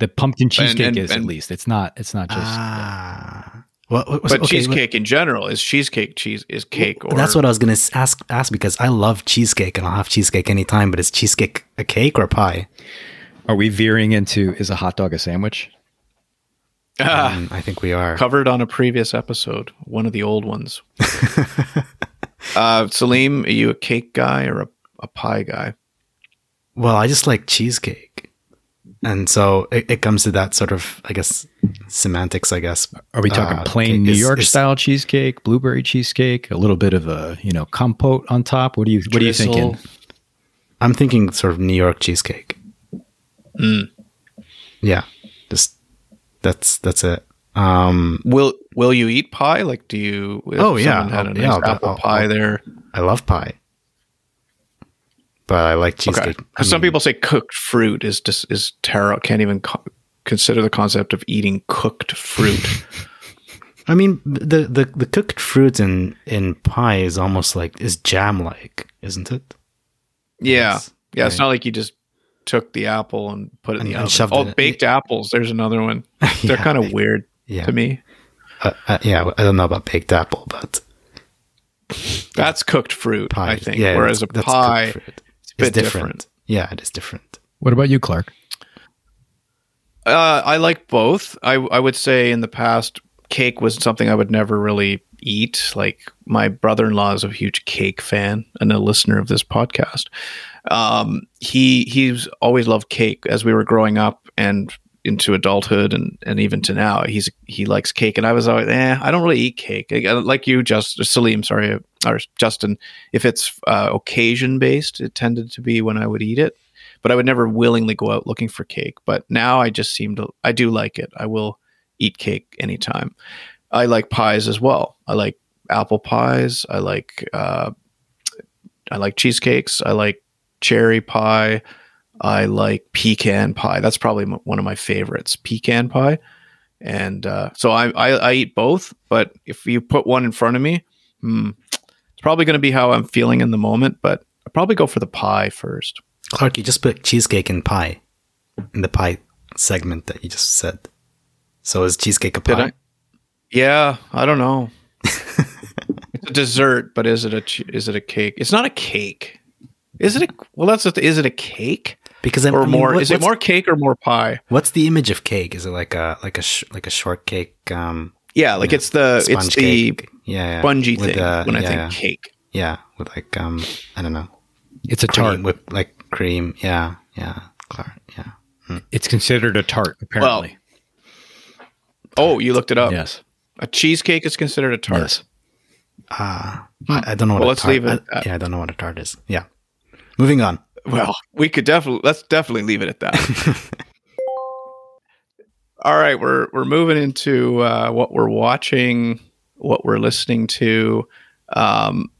The pumpkin cheesecake and- is at least. It's not. It's not just. Ah. Well, what- but okay, cheesecake in general is cheesecake cheese is cake or that's what I was gonna ask ask because I love cheesecake and I'll have cheesecake anytime. But is cheesecake a cake or a pie? Are we veering into is a hot dog a sandwich? Ah, Mm, I think we are. covered on a previous episode, one of the old ones. uh, Salim, are you a cake guy or a, a pie guy? Well, I just like cheesecake, and so it, it comes to that sort of, I guess, semantics. I guess. Are we talking Uh, plain New is- York is- style cheesecake, blueberry cheesecake, a little bit of a you know compote on top? What do you What are you thinking? I'm thinking sort of New York cheesecake. Mm. Yeah, just that's that's it. Um, Will Will you eat pie? Like, do you? if Oh, yeah. someone had a I'll- nice yeah, apple I'll- pie I'll- there. I love pie, but I like Okay, cheesecake. I because some mean, people say cooked fruit is just is terrible. Can't even co- consider the concept of eating cooked fruit. I mean, the, the the cooked fruit in in pie is almost like is jam like, isn't it? yeah, Yes. yeah. It's not like you just took the apple and put it in the and oven. shoved Oh, it in- baked apples. There's another one. They're kind of weird Yeah, to me. Uh, uh, yeah. I don't know about baked apple, but That's cooked fruit, pie. I think. Yeah, Whereas a that's- that's pie, cooked fruit. it's bit It's different. Yeah, it is different. What about you, Clark? Uh, I like both. I I would say in the past, cake was something I would never really eat. Like my brother-in-law is a huge cake fan and a listener of this podcast. Um, he he's always loved cake as we were growing up and into adulthood and and even to now. He's he likes cake, and I was always, eh, I don't really eat cake. Like you, just Salim, sorry, or Justin. If it's uh, occasion based, it tended to be when I would eat it but I would never willingly go out looking for cake. But now I just seem to, I do like it. I will eat cake anytime. I like pies as well. I like apple pies. I like, uh, I like cheesecakes. I like cherry pie. I like pecan pie. That's probably m- one of my favorites, pecan pie. And uh, so I, I, I eat both. But if you put one in front of me, hmm, it's probably going to be how I'm feeling in the moment. But I'll probably go for the pie first. Clark, you just put cheesecake and pie in the pie segment that you just said. So is cheesecake a pie? I? Yeah, I don't know. it's a dessert, but is it a is it a cake? It's not a cake. Is it a well? That's th- is it a cake Because I, or I mean, more? what- is it more cake or more pie? What's the image of cake? Is it like a like a sh- like a shortcake um, Yeah, like it's the sponge it's the cake? Yeah, yeah. spongy With thing the- when I think yeah. cake. Yeah, with like um, I don't know, It's a tart. with like cream. Yeah, yeah, Clark. Yeah. It's considered a tart, apparently. Oh, you looked it up. yes. A cheesecake is considered a tart. Yes. Ah, I, I don't know what. Well, a let's tart, leave it I- yeah, I don't know what a tart is. Yeah. Moving on. Well, we could definitely let's definitely leave it at that. All right, we're we're moving into uh, what we're watching, what we're listening to, um,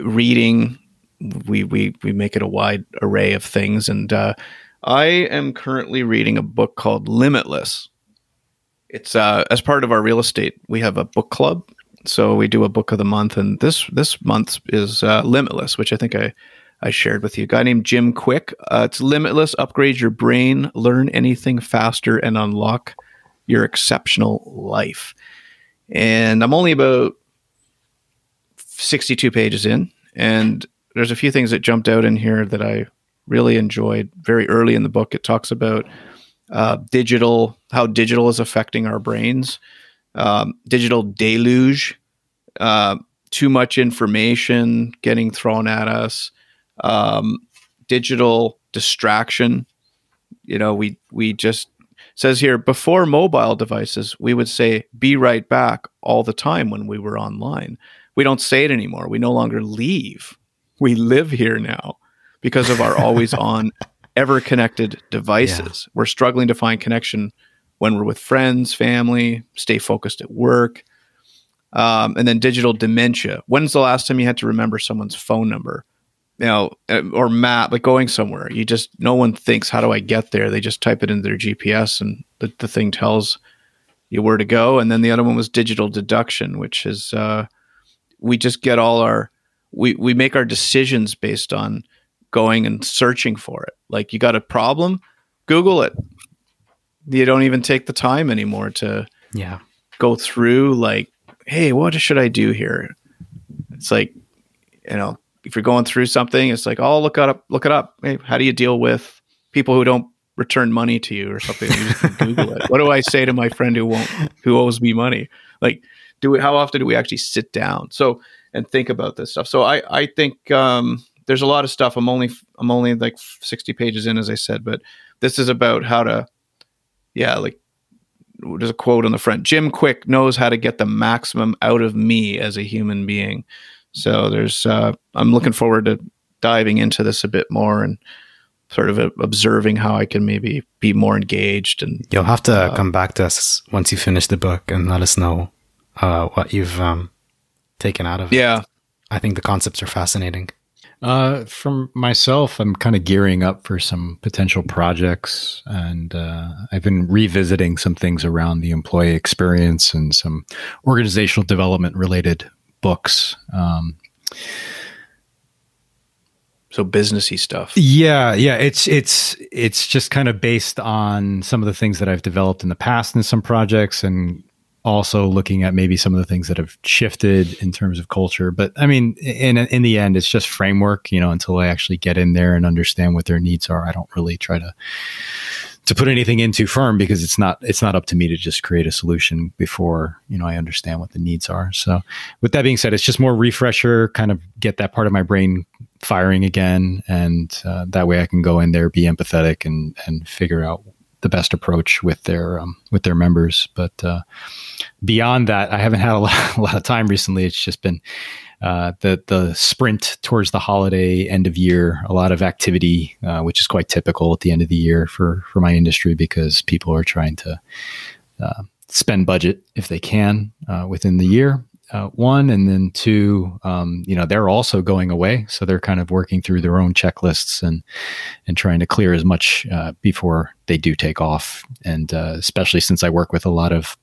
reading. We we we make it a wide array of things, and uh, I am currently reading a book called Limitless. It's uh, as part of our real estate. We have a book club, so we do a book of the month, and this this month is uh, Limitless, which I think I I shared with you. A guy named Jim Kwik. Uh, it's limitless. Upgrade your brain, learn anything faster, and unlock your exceptional life. And I'm only about 62 pages in, and there's a few things that jumped out in here that I really enjoyed. Very early in the book, it talks about uh, digital, how digital is affecting our brains, um, digital deluge, uh, too much information getting thrown at us um, digital distraction. You know, we we just says here before mobile devices, we would say "be right back" all the time when we were online. We don't say it anymore. We no longer leave. We live here now because of our always on, ever connected devices. We're struggling to find connection when we're with friends, family, stay focused at work. Um, and then digital dementia. When's the last time you had to remember someone's phone number? You know, uh, or map, like going somewhere. You just, no one thinks, how do I get there? They just type it into their GPS and the, the thing tells you where to go. And then the other one was digital deduction, which is, uh, we just get all our, we, we make our decisions based on going and searching for it. Like you got a problem, Google it. You don't even take the time anymore to, Yeah. go through like, hey, what should I do here? It's like, you know, if you're going through something, it's like, oh, look it up, look it up. Hey, how do you deal with people who don't return money to you or something? You Google it. What do I say to my friend who won't, who owes me money? Like, do we, how often do we actually sit down? So, and think about this stuff. So I, I think, um, there's a lot of stuff. I'm only, I'm only like 60 pages in, as I said, but this is about how to, yeah, like there's a quote on the front Jim Kwik knows how to get the maximum out of me as a human being. So there's, uh, I'm looking forward to diving into this a bit more and sort of observing how I can maybe be more engaged. And you'll have to uh, come back to us once you finish the book and let us know uh, what you've um, taken out of it. Yeah. I think the concepts are fascinating. Uh, from myself, I'm kind of gearing up for some potential projects, and uh, I've been revisiting some things around the employee experience and some organizational development related books. Um, so businessy stuff. Yeah, yeah. It's it's it's just kind of based on some of the things that I've developed in the past in some projects, and also looking at maybe some of the things that have shifted in terms of culture. But I mean, in in the end, it's just framework. You know, until I actually get in there and understand what their needs are, I don't really try to to put anything in too firm because it's not it's not up to me to just create a solution before you know I understand what the needs are. So, with that being said, it's just more refresher, kind of get that part of my brain firing again, and uh, that way I can go in there, be empathetic, and and figure out the best approach with their um, with their members. But uh, beyond that, I haven't had a lot, a lot, of time recently. It's just been uh, the the sprint towards the holiday end of year, a lot of activity, uh, which is quite typical at the end of the year for for my industry because people are trying to uh, spend budget if they can uh, within the year uh, one, and then two, um, you know, they're also going away, so they're kind of working through their own checklists and and trying to clear as much uh, before they do take off. And especially since I work with a lot of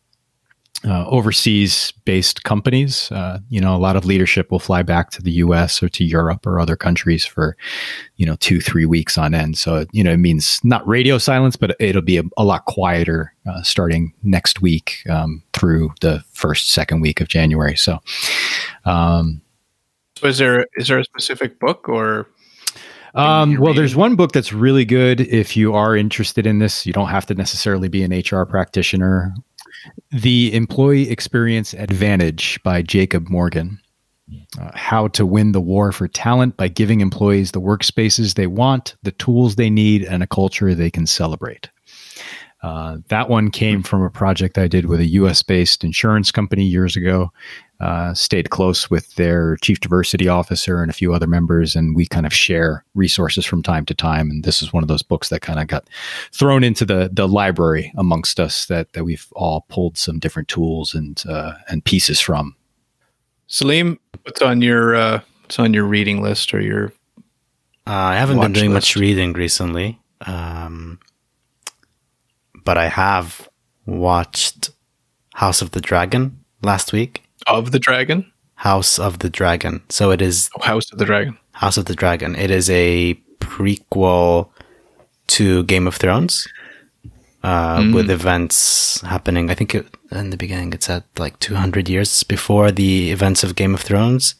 uh, overseas based companies. Uh, you know, a lot of leadership will fly back to the US or to Europe or other countries for, you know, two, three weeks on end. So, you know, it means not radio silence, but it'll be a, a lot quieter uh, starting next week um, through the first, second week of January. So, um, so is there is there a specific book or um, well, there's one book that's really good if you are interested in this. You don't have to necessarily be an HR practitioner the Employee Experience Advantage by Jacob Morgan. Uh, how to win the war for talent by giving employees the workspaces they want, the tools they need, and a culture they can celebrate. Uh, that one came from a project I did with a US based insurance company years ago. Uh, stayed close with their chief diversity officer and a few other members, and we kind of share resources from time to time. And this is one of those books that kind of got thrown into the the library amongst us that that we've all pulled some different tools and uh, and pieces from. Salim, what's on your uh, what's on your reading list or your? Uh, I haven't been doing list? much reading recently, um, but I have watched House of the Dragon last week of the Dragon? House of the Dragon. So it is oh, House of the Dragon. House of the Dragon. It is a prequel to Game of Thrones. Uh, mm. with events happening. I think it, in the beginning it said like 200 years before the events of Game of Thrones,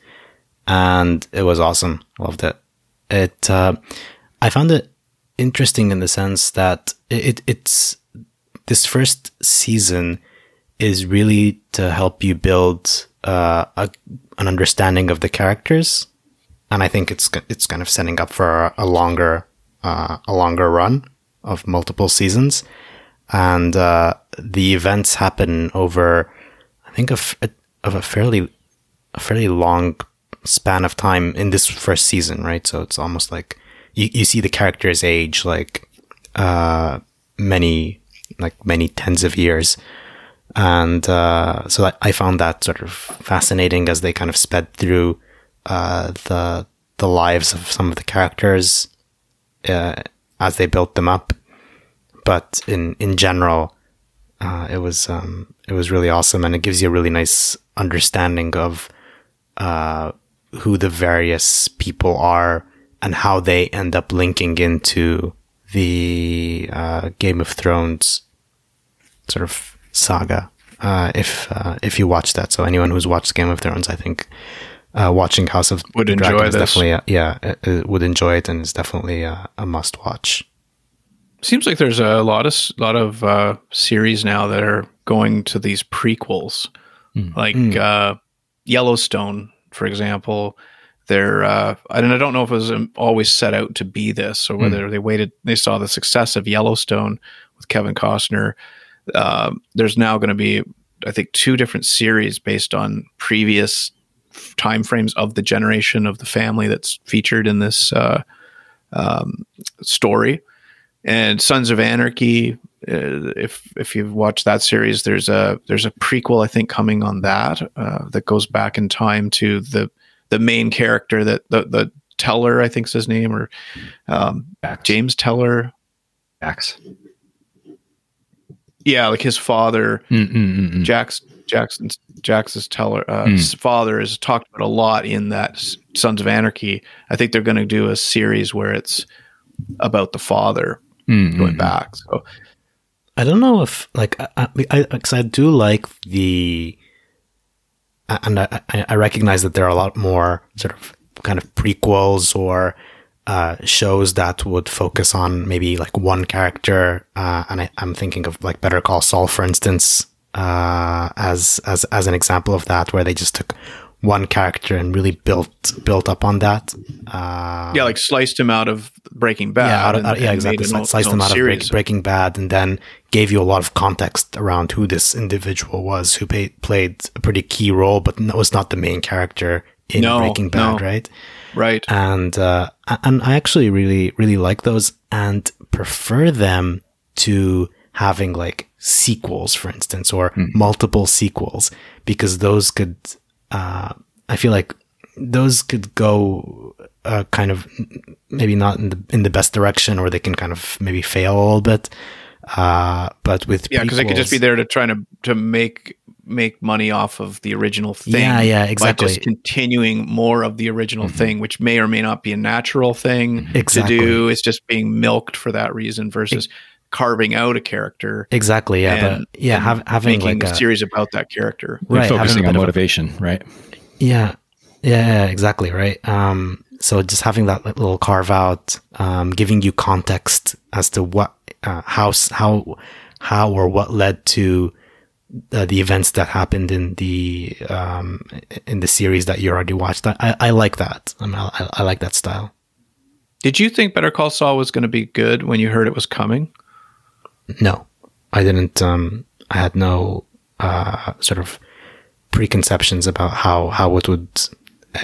and it was awesome. Loved it. It uh, I found it interesting in the sense that it, it it's this first season is really to help you build uh, a, an understanding of the characters, and I think it's it's kind of setting up for a longer uh, a longer run of multiple seasons, and uh, the events happen over I think of of a fairly a fairly long span of time in this first season, right? So it's almost like you, you see the characters age like uh, many like many tens of years and uh, so I, I, found that sort of fascinating as they kind of sped through uh, the the lives of some of the characters uh, as they built them up. But in in general, uh, it was um, it was really awesome, and it gives you a really nice understanding of uh, who the various people are and how they end up linking into the uh, Game of Thrones sort of saga. uh, if uh, if you watch that. So anyone who's watched Game of Thrones, I think uh, watching House of Would the enjoy is this. definitely a, yeah uh, uh, would enjoy it and it's definitely a, a must watch. Seems like there's a lot of lot of uh, series now that are going to these prequels, like uh, Yellowstone, for example. They're uh, and I don't know if it was um, always set out to be this or whether they waited. They saw the success of Yellowstone with Kevin Costner. Um there's now going to be, I think, two different series based on previous time frames of the generation of the family that's featured in this uh, um, story and Sons of Anarchy. Uh, if if you've watched that series, there's a there's a prequel I think coming on that uh, that goes back in time to the the main character that the the Teller I think's his name or um, James Teller. Jax. Yeah, like his father, Mm, mm, mm, mm. Jackson's Jax's Teller uh, his father is talked about a lot in that Sons of Anarchy. I think they're going to do a series where it's about the father Mm, going mm, back. So I don't know if like I I, I, 'cause I do like the and I, I I recognize that there are a lot more sort of kind of prequels or uh, shows that would focus on maybe like one character, uh, and I, I'm thinking of like Better Call Saul, for instance, uh, as as as an example of that, where they just took one character and really built built up on that. Uh, yeah, like sliced him out of Breaking Bad. yeah, out of, out- yeah, exactly. Sliced own them out of. Break, Breaking Bad, and then gave you a lot of context around who this individual was, who pay, played a pretty key role, but was not the main character in No, Breaking Bad, no. right? Right? And uh, and I actually really really like those and prefer them to having like sequels, for instance, or multiple sequels, because those could, uh, I feel like those could go uh, kind of maybe not in the in the best direction, or they can kind of maybe fail a little bit. Uh, but with yeah, because they could just be there to try to to make make money off of the original thing. Yeah, yeah, exactly. By exactly. just continuing more of the original thing, which may or may not be a natural thing Exactly. to do. It's just being milked for that reason versus carving out a character. exactly yeah, and- but yeah, have, having making like a a series about that character. Right, having a focusing bit on of a- motivation, right? Yeah, yeah, yeah, exactly right. Um, so just having that little carve out, um, giving you context as to what, uh, how, how, how or what led to uh, the events that happened in the um, in the series that you already watched. I, I, like that. I, mean, I, I like that style. Did you think Better Call Saul was going to be good when you heard it was coming? No, I didn't. Um, I had no uh, sort of preconceptions about how how it would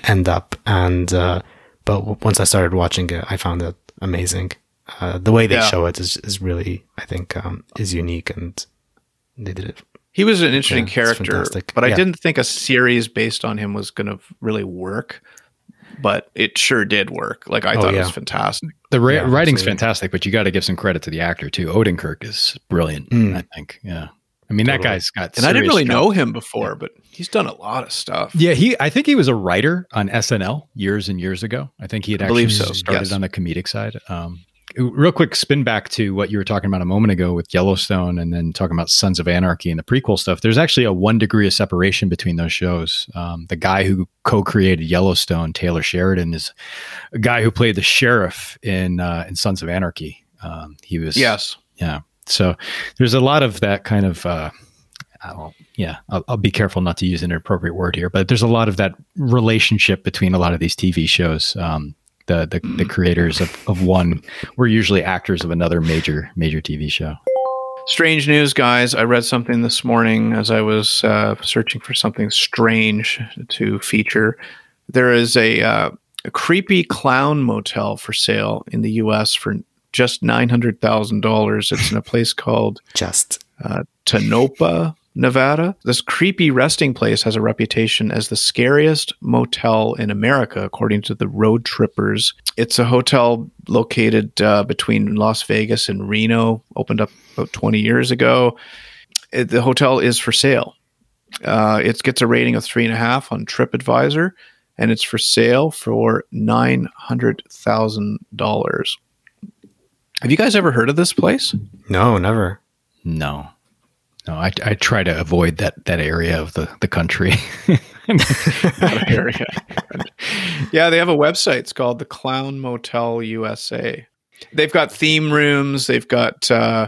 end up, and uh, but w- once I started watching it, I found it amazing. Uh, the way they Yeah. show it is is really, I think, um, is unique, and they did it. He was an interesting Yeah, character, fantastic. but I Yeah. didn't think a series based on him was going to really work. But it sure did work. Like I Oh, thought it was fantastic. The ra- Yeah, writing's absolutely. fantastic, but you got to give some credit to the actor too. Odenkirk is brilliant. Mm. I think. Yeah. I mean, that guy's got. And I didn't really talent. know him before, but he's done a lot of stuff. Yeah, he. I think he was a writer on SNL years and years ago. I think he had I actually believe so, started yes. on the comedic side. Um, real quick, spin back to what you were talking about a moment ago with Yellowstone, and then talking about Sons of Anarchy and the prequel stuff. There's actually a one degree of separation between those shows. Um, the guy who co-created Yellowstone, Taylor Sheridan, is a guy who played the sheriff in uh, in Sons of Anarchy. Um, he was Yes. yeah. So there's a lot of that kind of, uh, I don't, yeah, I'll, I'll be careful not to use an inappropriate word here, but there's a lot of that relationship between a lot of these TV shows. Um, the, the, the creators of, of one were usually actors of another major, major TV show. Strange news, guys. I read something this morning as I was uh, searching for something strange to feature. There is a, uh, a creepy clown motel for sale in the U.S. for just nine hundred thousand dollars. It's in a place called Just uh, Tonopah, Nevada. This creepy resting place has a reputation as the scariest motel in America, according to the Road Trippers. It's a hotel located uh, between Las Vegas and Reno, opened up about 20 years ago. It- the hotel is for sale. Uh, it gets a rating of three and a half on TripAdvisor, and it's for sale for $900,000. Have you guys ever heard of this place? no, never. No. No, I, I try to avoid that that area of the the country. area. yeah, they have a website. It's called the Clown Motel USA. They've got theme rooms. They've got uh,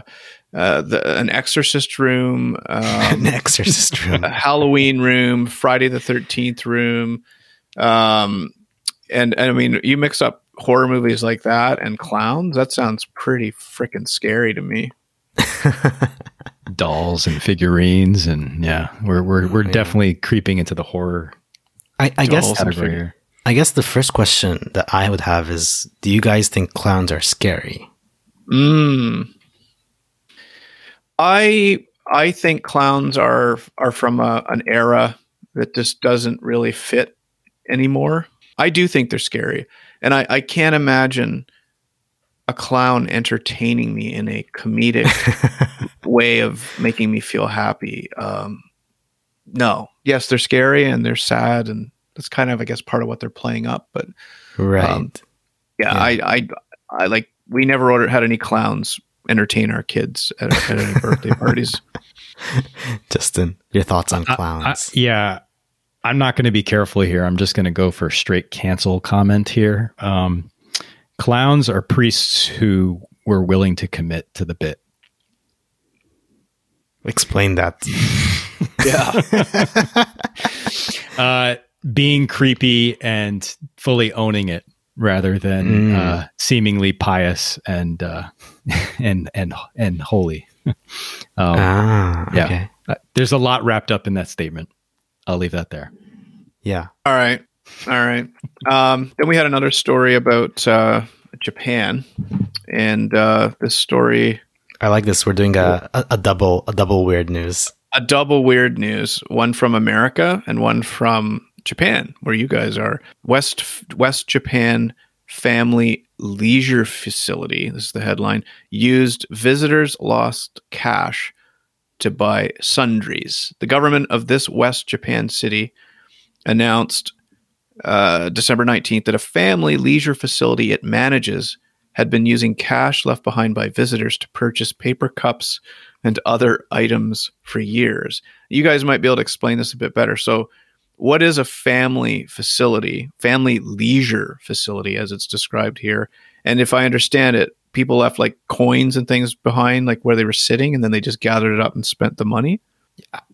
uh, the, an exorcist room, um, an exorcist room, a Halloween room, Friday the Thirteenth room, um, and, and I mean, you mix up horror movies like that and clowns. That sounds pretty freaking scary to me. Dolls and figurines, and yeah, we're we're we're yeah. definitely creeping into the horror. I, I guess I guess the first question that I would have is: Do you guys think clowns are scary? Mm. I I think clowns are are from a, an era that just doesn't really fit anymore. I do think they're scary, and I, I can't imagine a clown entertaining me in a comedic way of making me feel happy. Um, no, yes, they're scary and they're sad, and that's kind of, I guess, part of what they're playing up. But right, um, yeah, yeah, I, I, I like. We never ordered, had any clowns entertain our kids at, at any birthday parties. Justin, your thoughts on clowns? I, I, yeah, I'm not going to be careful here. I'm just going to go for straight cancel comment here. Um, clowns are priests who were willing to commit to the bit. Explain that. yeah. uh, being creepy and fully owning it rather than mm. uh, seemingly pious and uh, and and and holy. um, ah, okay. Yeah, uh, there's a lot wrapped up in that statement. I'll leave that there. Yeah. All right. All right. Um, then we had another story about uh, Japan, and uh, this story. I like this. We're doing a, a, a double a double weird news. A double weird news. One from America and one from Japan, where you guys are. West West Japan Family Leisure Facility. This is the headline. Used visitors lost cash to buy sundries. The government of this West Japan city announced uh, December 19th that a family leisure facility it manages had been using cash left behind by visitors to purchase paper cups and other items for years. You guys might be able to explain this a bit better. So, what is a family facility, family leisure facility, as it's described here? And if I understand it, people left like coins and things behind, like where they were sitting, and then they just gathered it up and spent the money.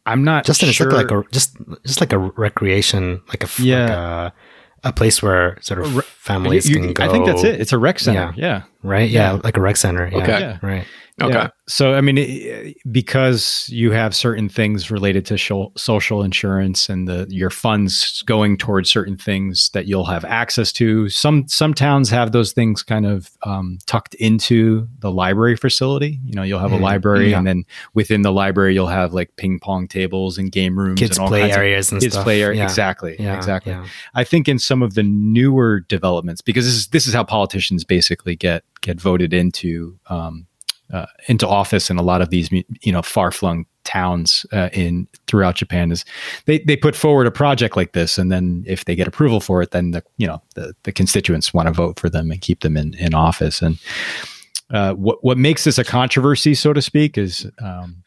I'm not Justin. Sure. It's like a just just like a recreation, like a yeah. Like a, a place where sort of families you, you, can go. I think that's it. It's a rec center. Yeah. yeah. Right. Yeah. yeah. Like a rec center. Yeah. Okay. Yeah. Right. Okay. Yeah. So, I mean, because you have certain things related to social insurance and the your funds going towards certain things that you'll have access to. Some some towns have those things kind of um, tucked into the library facility. You know, you'll have mm, a library, yeah. and then within the library, you'll have like ping pong tables and game rooms, kids and all play areas, and kids stuff. play areas. Exactly. exactly. I think in some of the newer developments, because this is this is how politicians basically get get voted into um, uh, into office in a lot of these you know far flung towns uh, in throughout Japan is they they put forward a project like this and then if they get approval for it then the you know the, the constituents want to vote for them and keep them in in office and uh, what what makes this a controversy so to speak is um,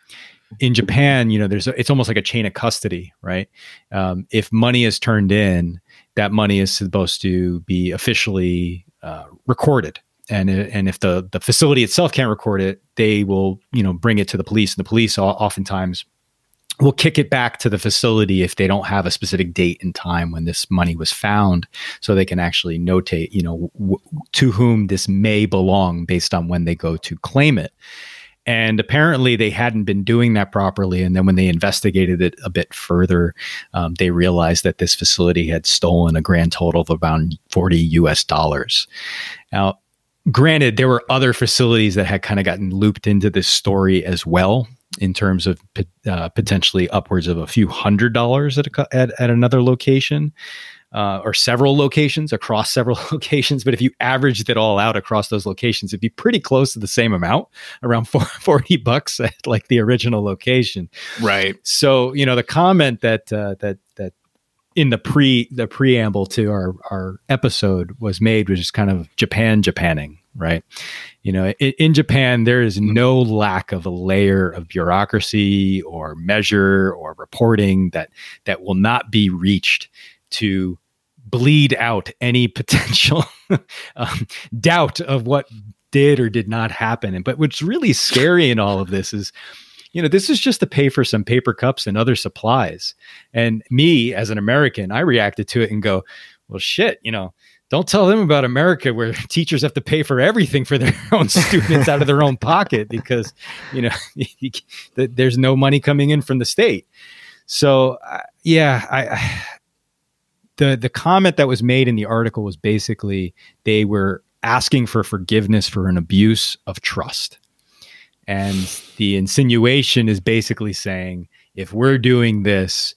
in Japan, you know, there's a, it's almost like a chain of custody, right? Um, if money is turned in, that money is supposed to be officially uh, recorded and and if the the facility itself can't record it, they will you know bring it to the police, and the police oftentimes will kick it back to the facility if they don't have a specific date and time when this money was found, so they can actually notate you know w- to whom this may belong based on when they go to claim it. And apparently, they hadn't been doing that properly. And then, when they investigated it a bit further, um, they realized that this facility had stolen a grand total of around 40 US dollars. Now, granted, there were other facilities that had kind of gotten looped into this story as well, in terms of uh, potentially upwards of a few hundred dollars at, a, at, at another location. Uh, or several locations across several locations. But if you averaged it all out across those locations, it'd be pretty close to the same amount, around 40 bucks at like the original location. Right. So, you know, the comment that, uh, that, that in the pre the preamble to our our episode was made, which is kind of Japan Japanning, right? You know, in, in, Japan, there is no lack of a layer of bureaucracy or measure or reporting that that will not be reached to bleed out any potential um, doubt of what did or did not happen. And but what's really scary in all of this is you know, this is just to pay for some paper cups and other supplies. And me, as an American, I reacted to it and go, well, shit, you know, don't tell them about America where teachers have to pay for everything for their own students out of their own pocket because, you know, there's no money coming in from the state. So, uh, yeah, I, I the the comment that was made in the article was basically they were asking for forgiveness for an abuse of trust. And the insinuation is basically saying if we're doing this,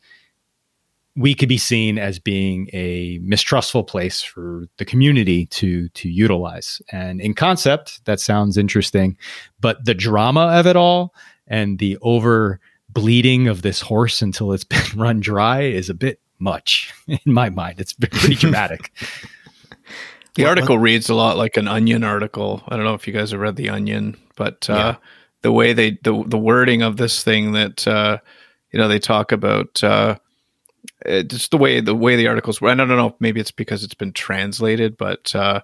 we could be seen as being a mistrustful place for the community to to utilize. And in concept, that sounds interesting, but the drama of it all and the over bleeding of this horse until it's been run dry is a bit much in my mind. It's pretty dramatic. the article reads a lot like an Onion article. I don't know if you guys have read the Onion, but uh, yeah. The way they the the wording of this thing that uh, you know they talk about uh, just the way the way the articles. Were. I don't know. Maybe it's because it's been translated, but uh,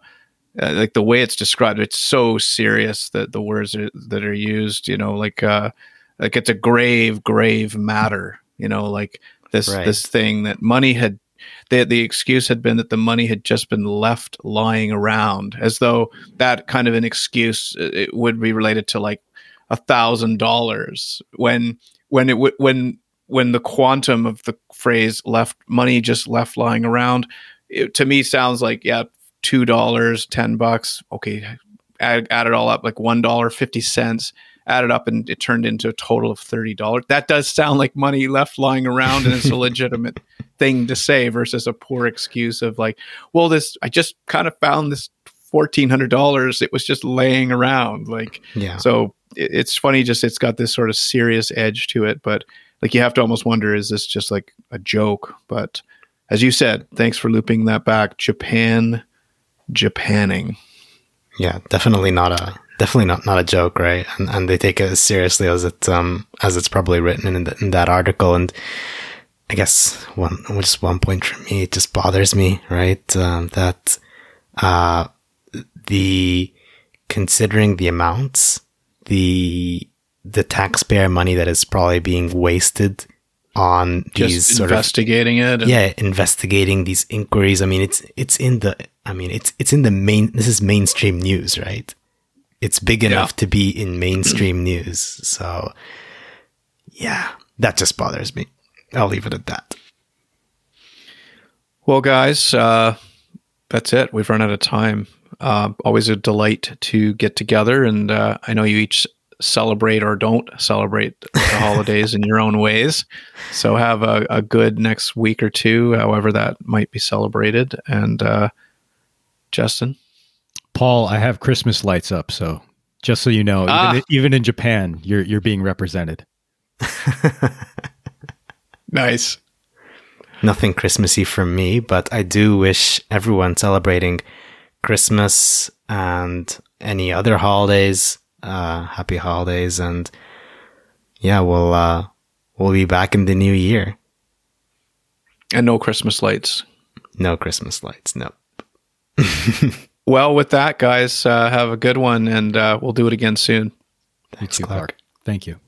uh, like the way it's described, it's so serious that the words are, that are used. You know, like uh, like it's a grave, grave matter. You know, like this right. this thing that money had the the excuse had been that the money had just been left lying around as though that kind of an excuse uh, it would be related to like a thousand dollars when when it w- when when the quantum of the phrase left money just left lying around it, to me sounds like yeah two dollars ten bucks okay add, add it all up like one dollar fifty cents added up and it turned into a total of $30. That does sound like money left lying around and it's a legitimate thing to say versus a poor excuse of like, well, this, I just kind of found this $1,400. It was just laying around. Like, yeah. So it's funny, just it's got this sort of serious edge to it. But like, you have to almost wonder, is this just like a joke? But as you said, thanks for looping that back. Japan, Japanning. Yeah, definitely not a definitely not not a joke, right? And and they take it as seriously as it um as it's probably written in, the, in that article. And I guess one just one point for me, it just bothers me, right? Um, that uh the considering the amounts, the the taxpayer money that is probably being wasted on these Just investigating of, it. yeah, investigating these inquiries. I mean, it's it's in the. I mean, it's it's in the main. This is mainstream news, right? It's big enough yeah. to be in mainstream news. So, yeah, that just bothers me. I'll leave it at that. Well, guys, uh, that's it. We've run out of time. Uh, always a delight to get together, and uh, I know you each celebrate or don't celebrate the holidays in your own ways. So have a, a, good next week or two, however that might be celebrated. And uh, Justin. Paul, I have Christmas lights up, so just so you know, ah. even, even in Japan, you're you're being represented. nice. Nothing Christmassy from me, but I do wish everyone celebrating Christmas and any other holidays, uh, happy holidays, and yeah, we'll uh, we'll be back in the new year. And no Christmas lights. No Christmas lights. Nope. Well, with that, guys, uh, have a good one, and uh, we'll do it again soon. Thanks, Clark. Thank you.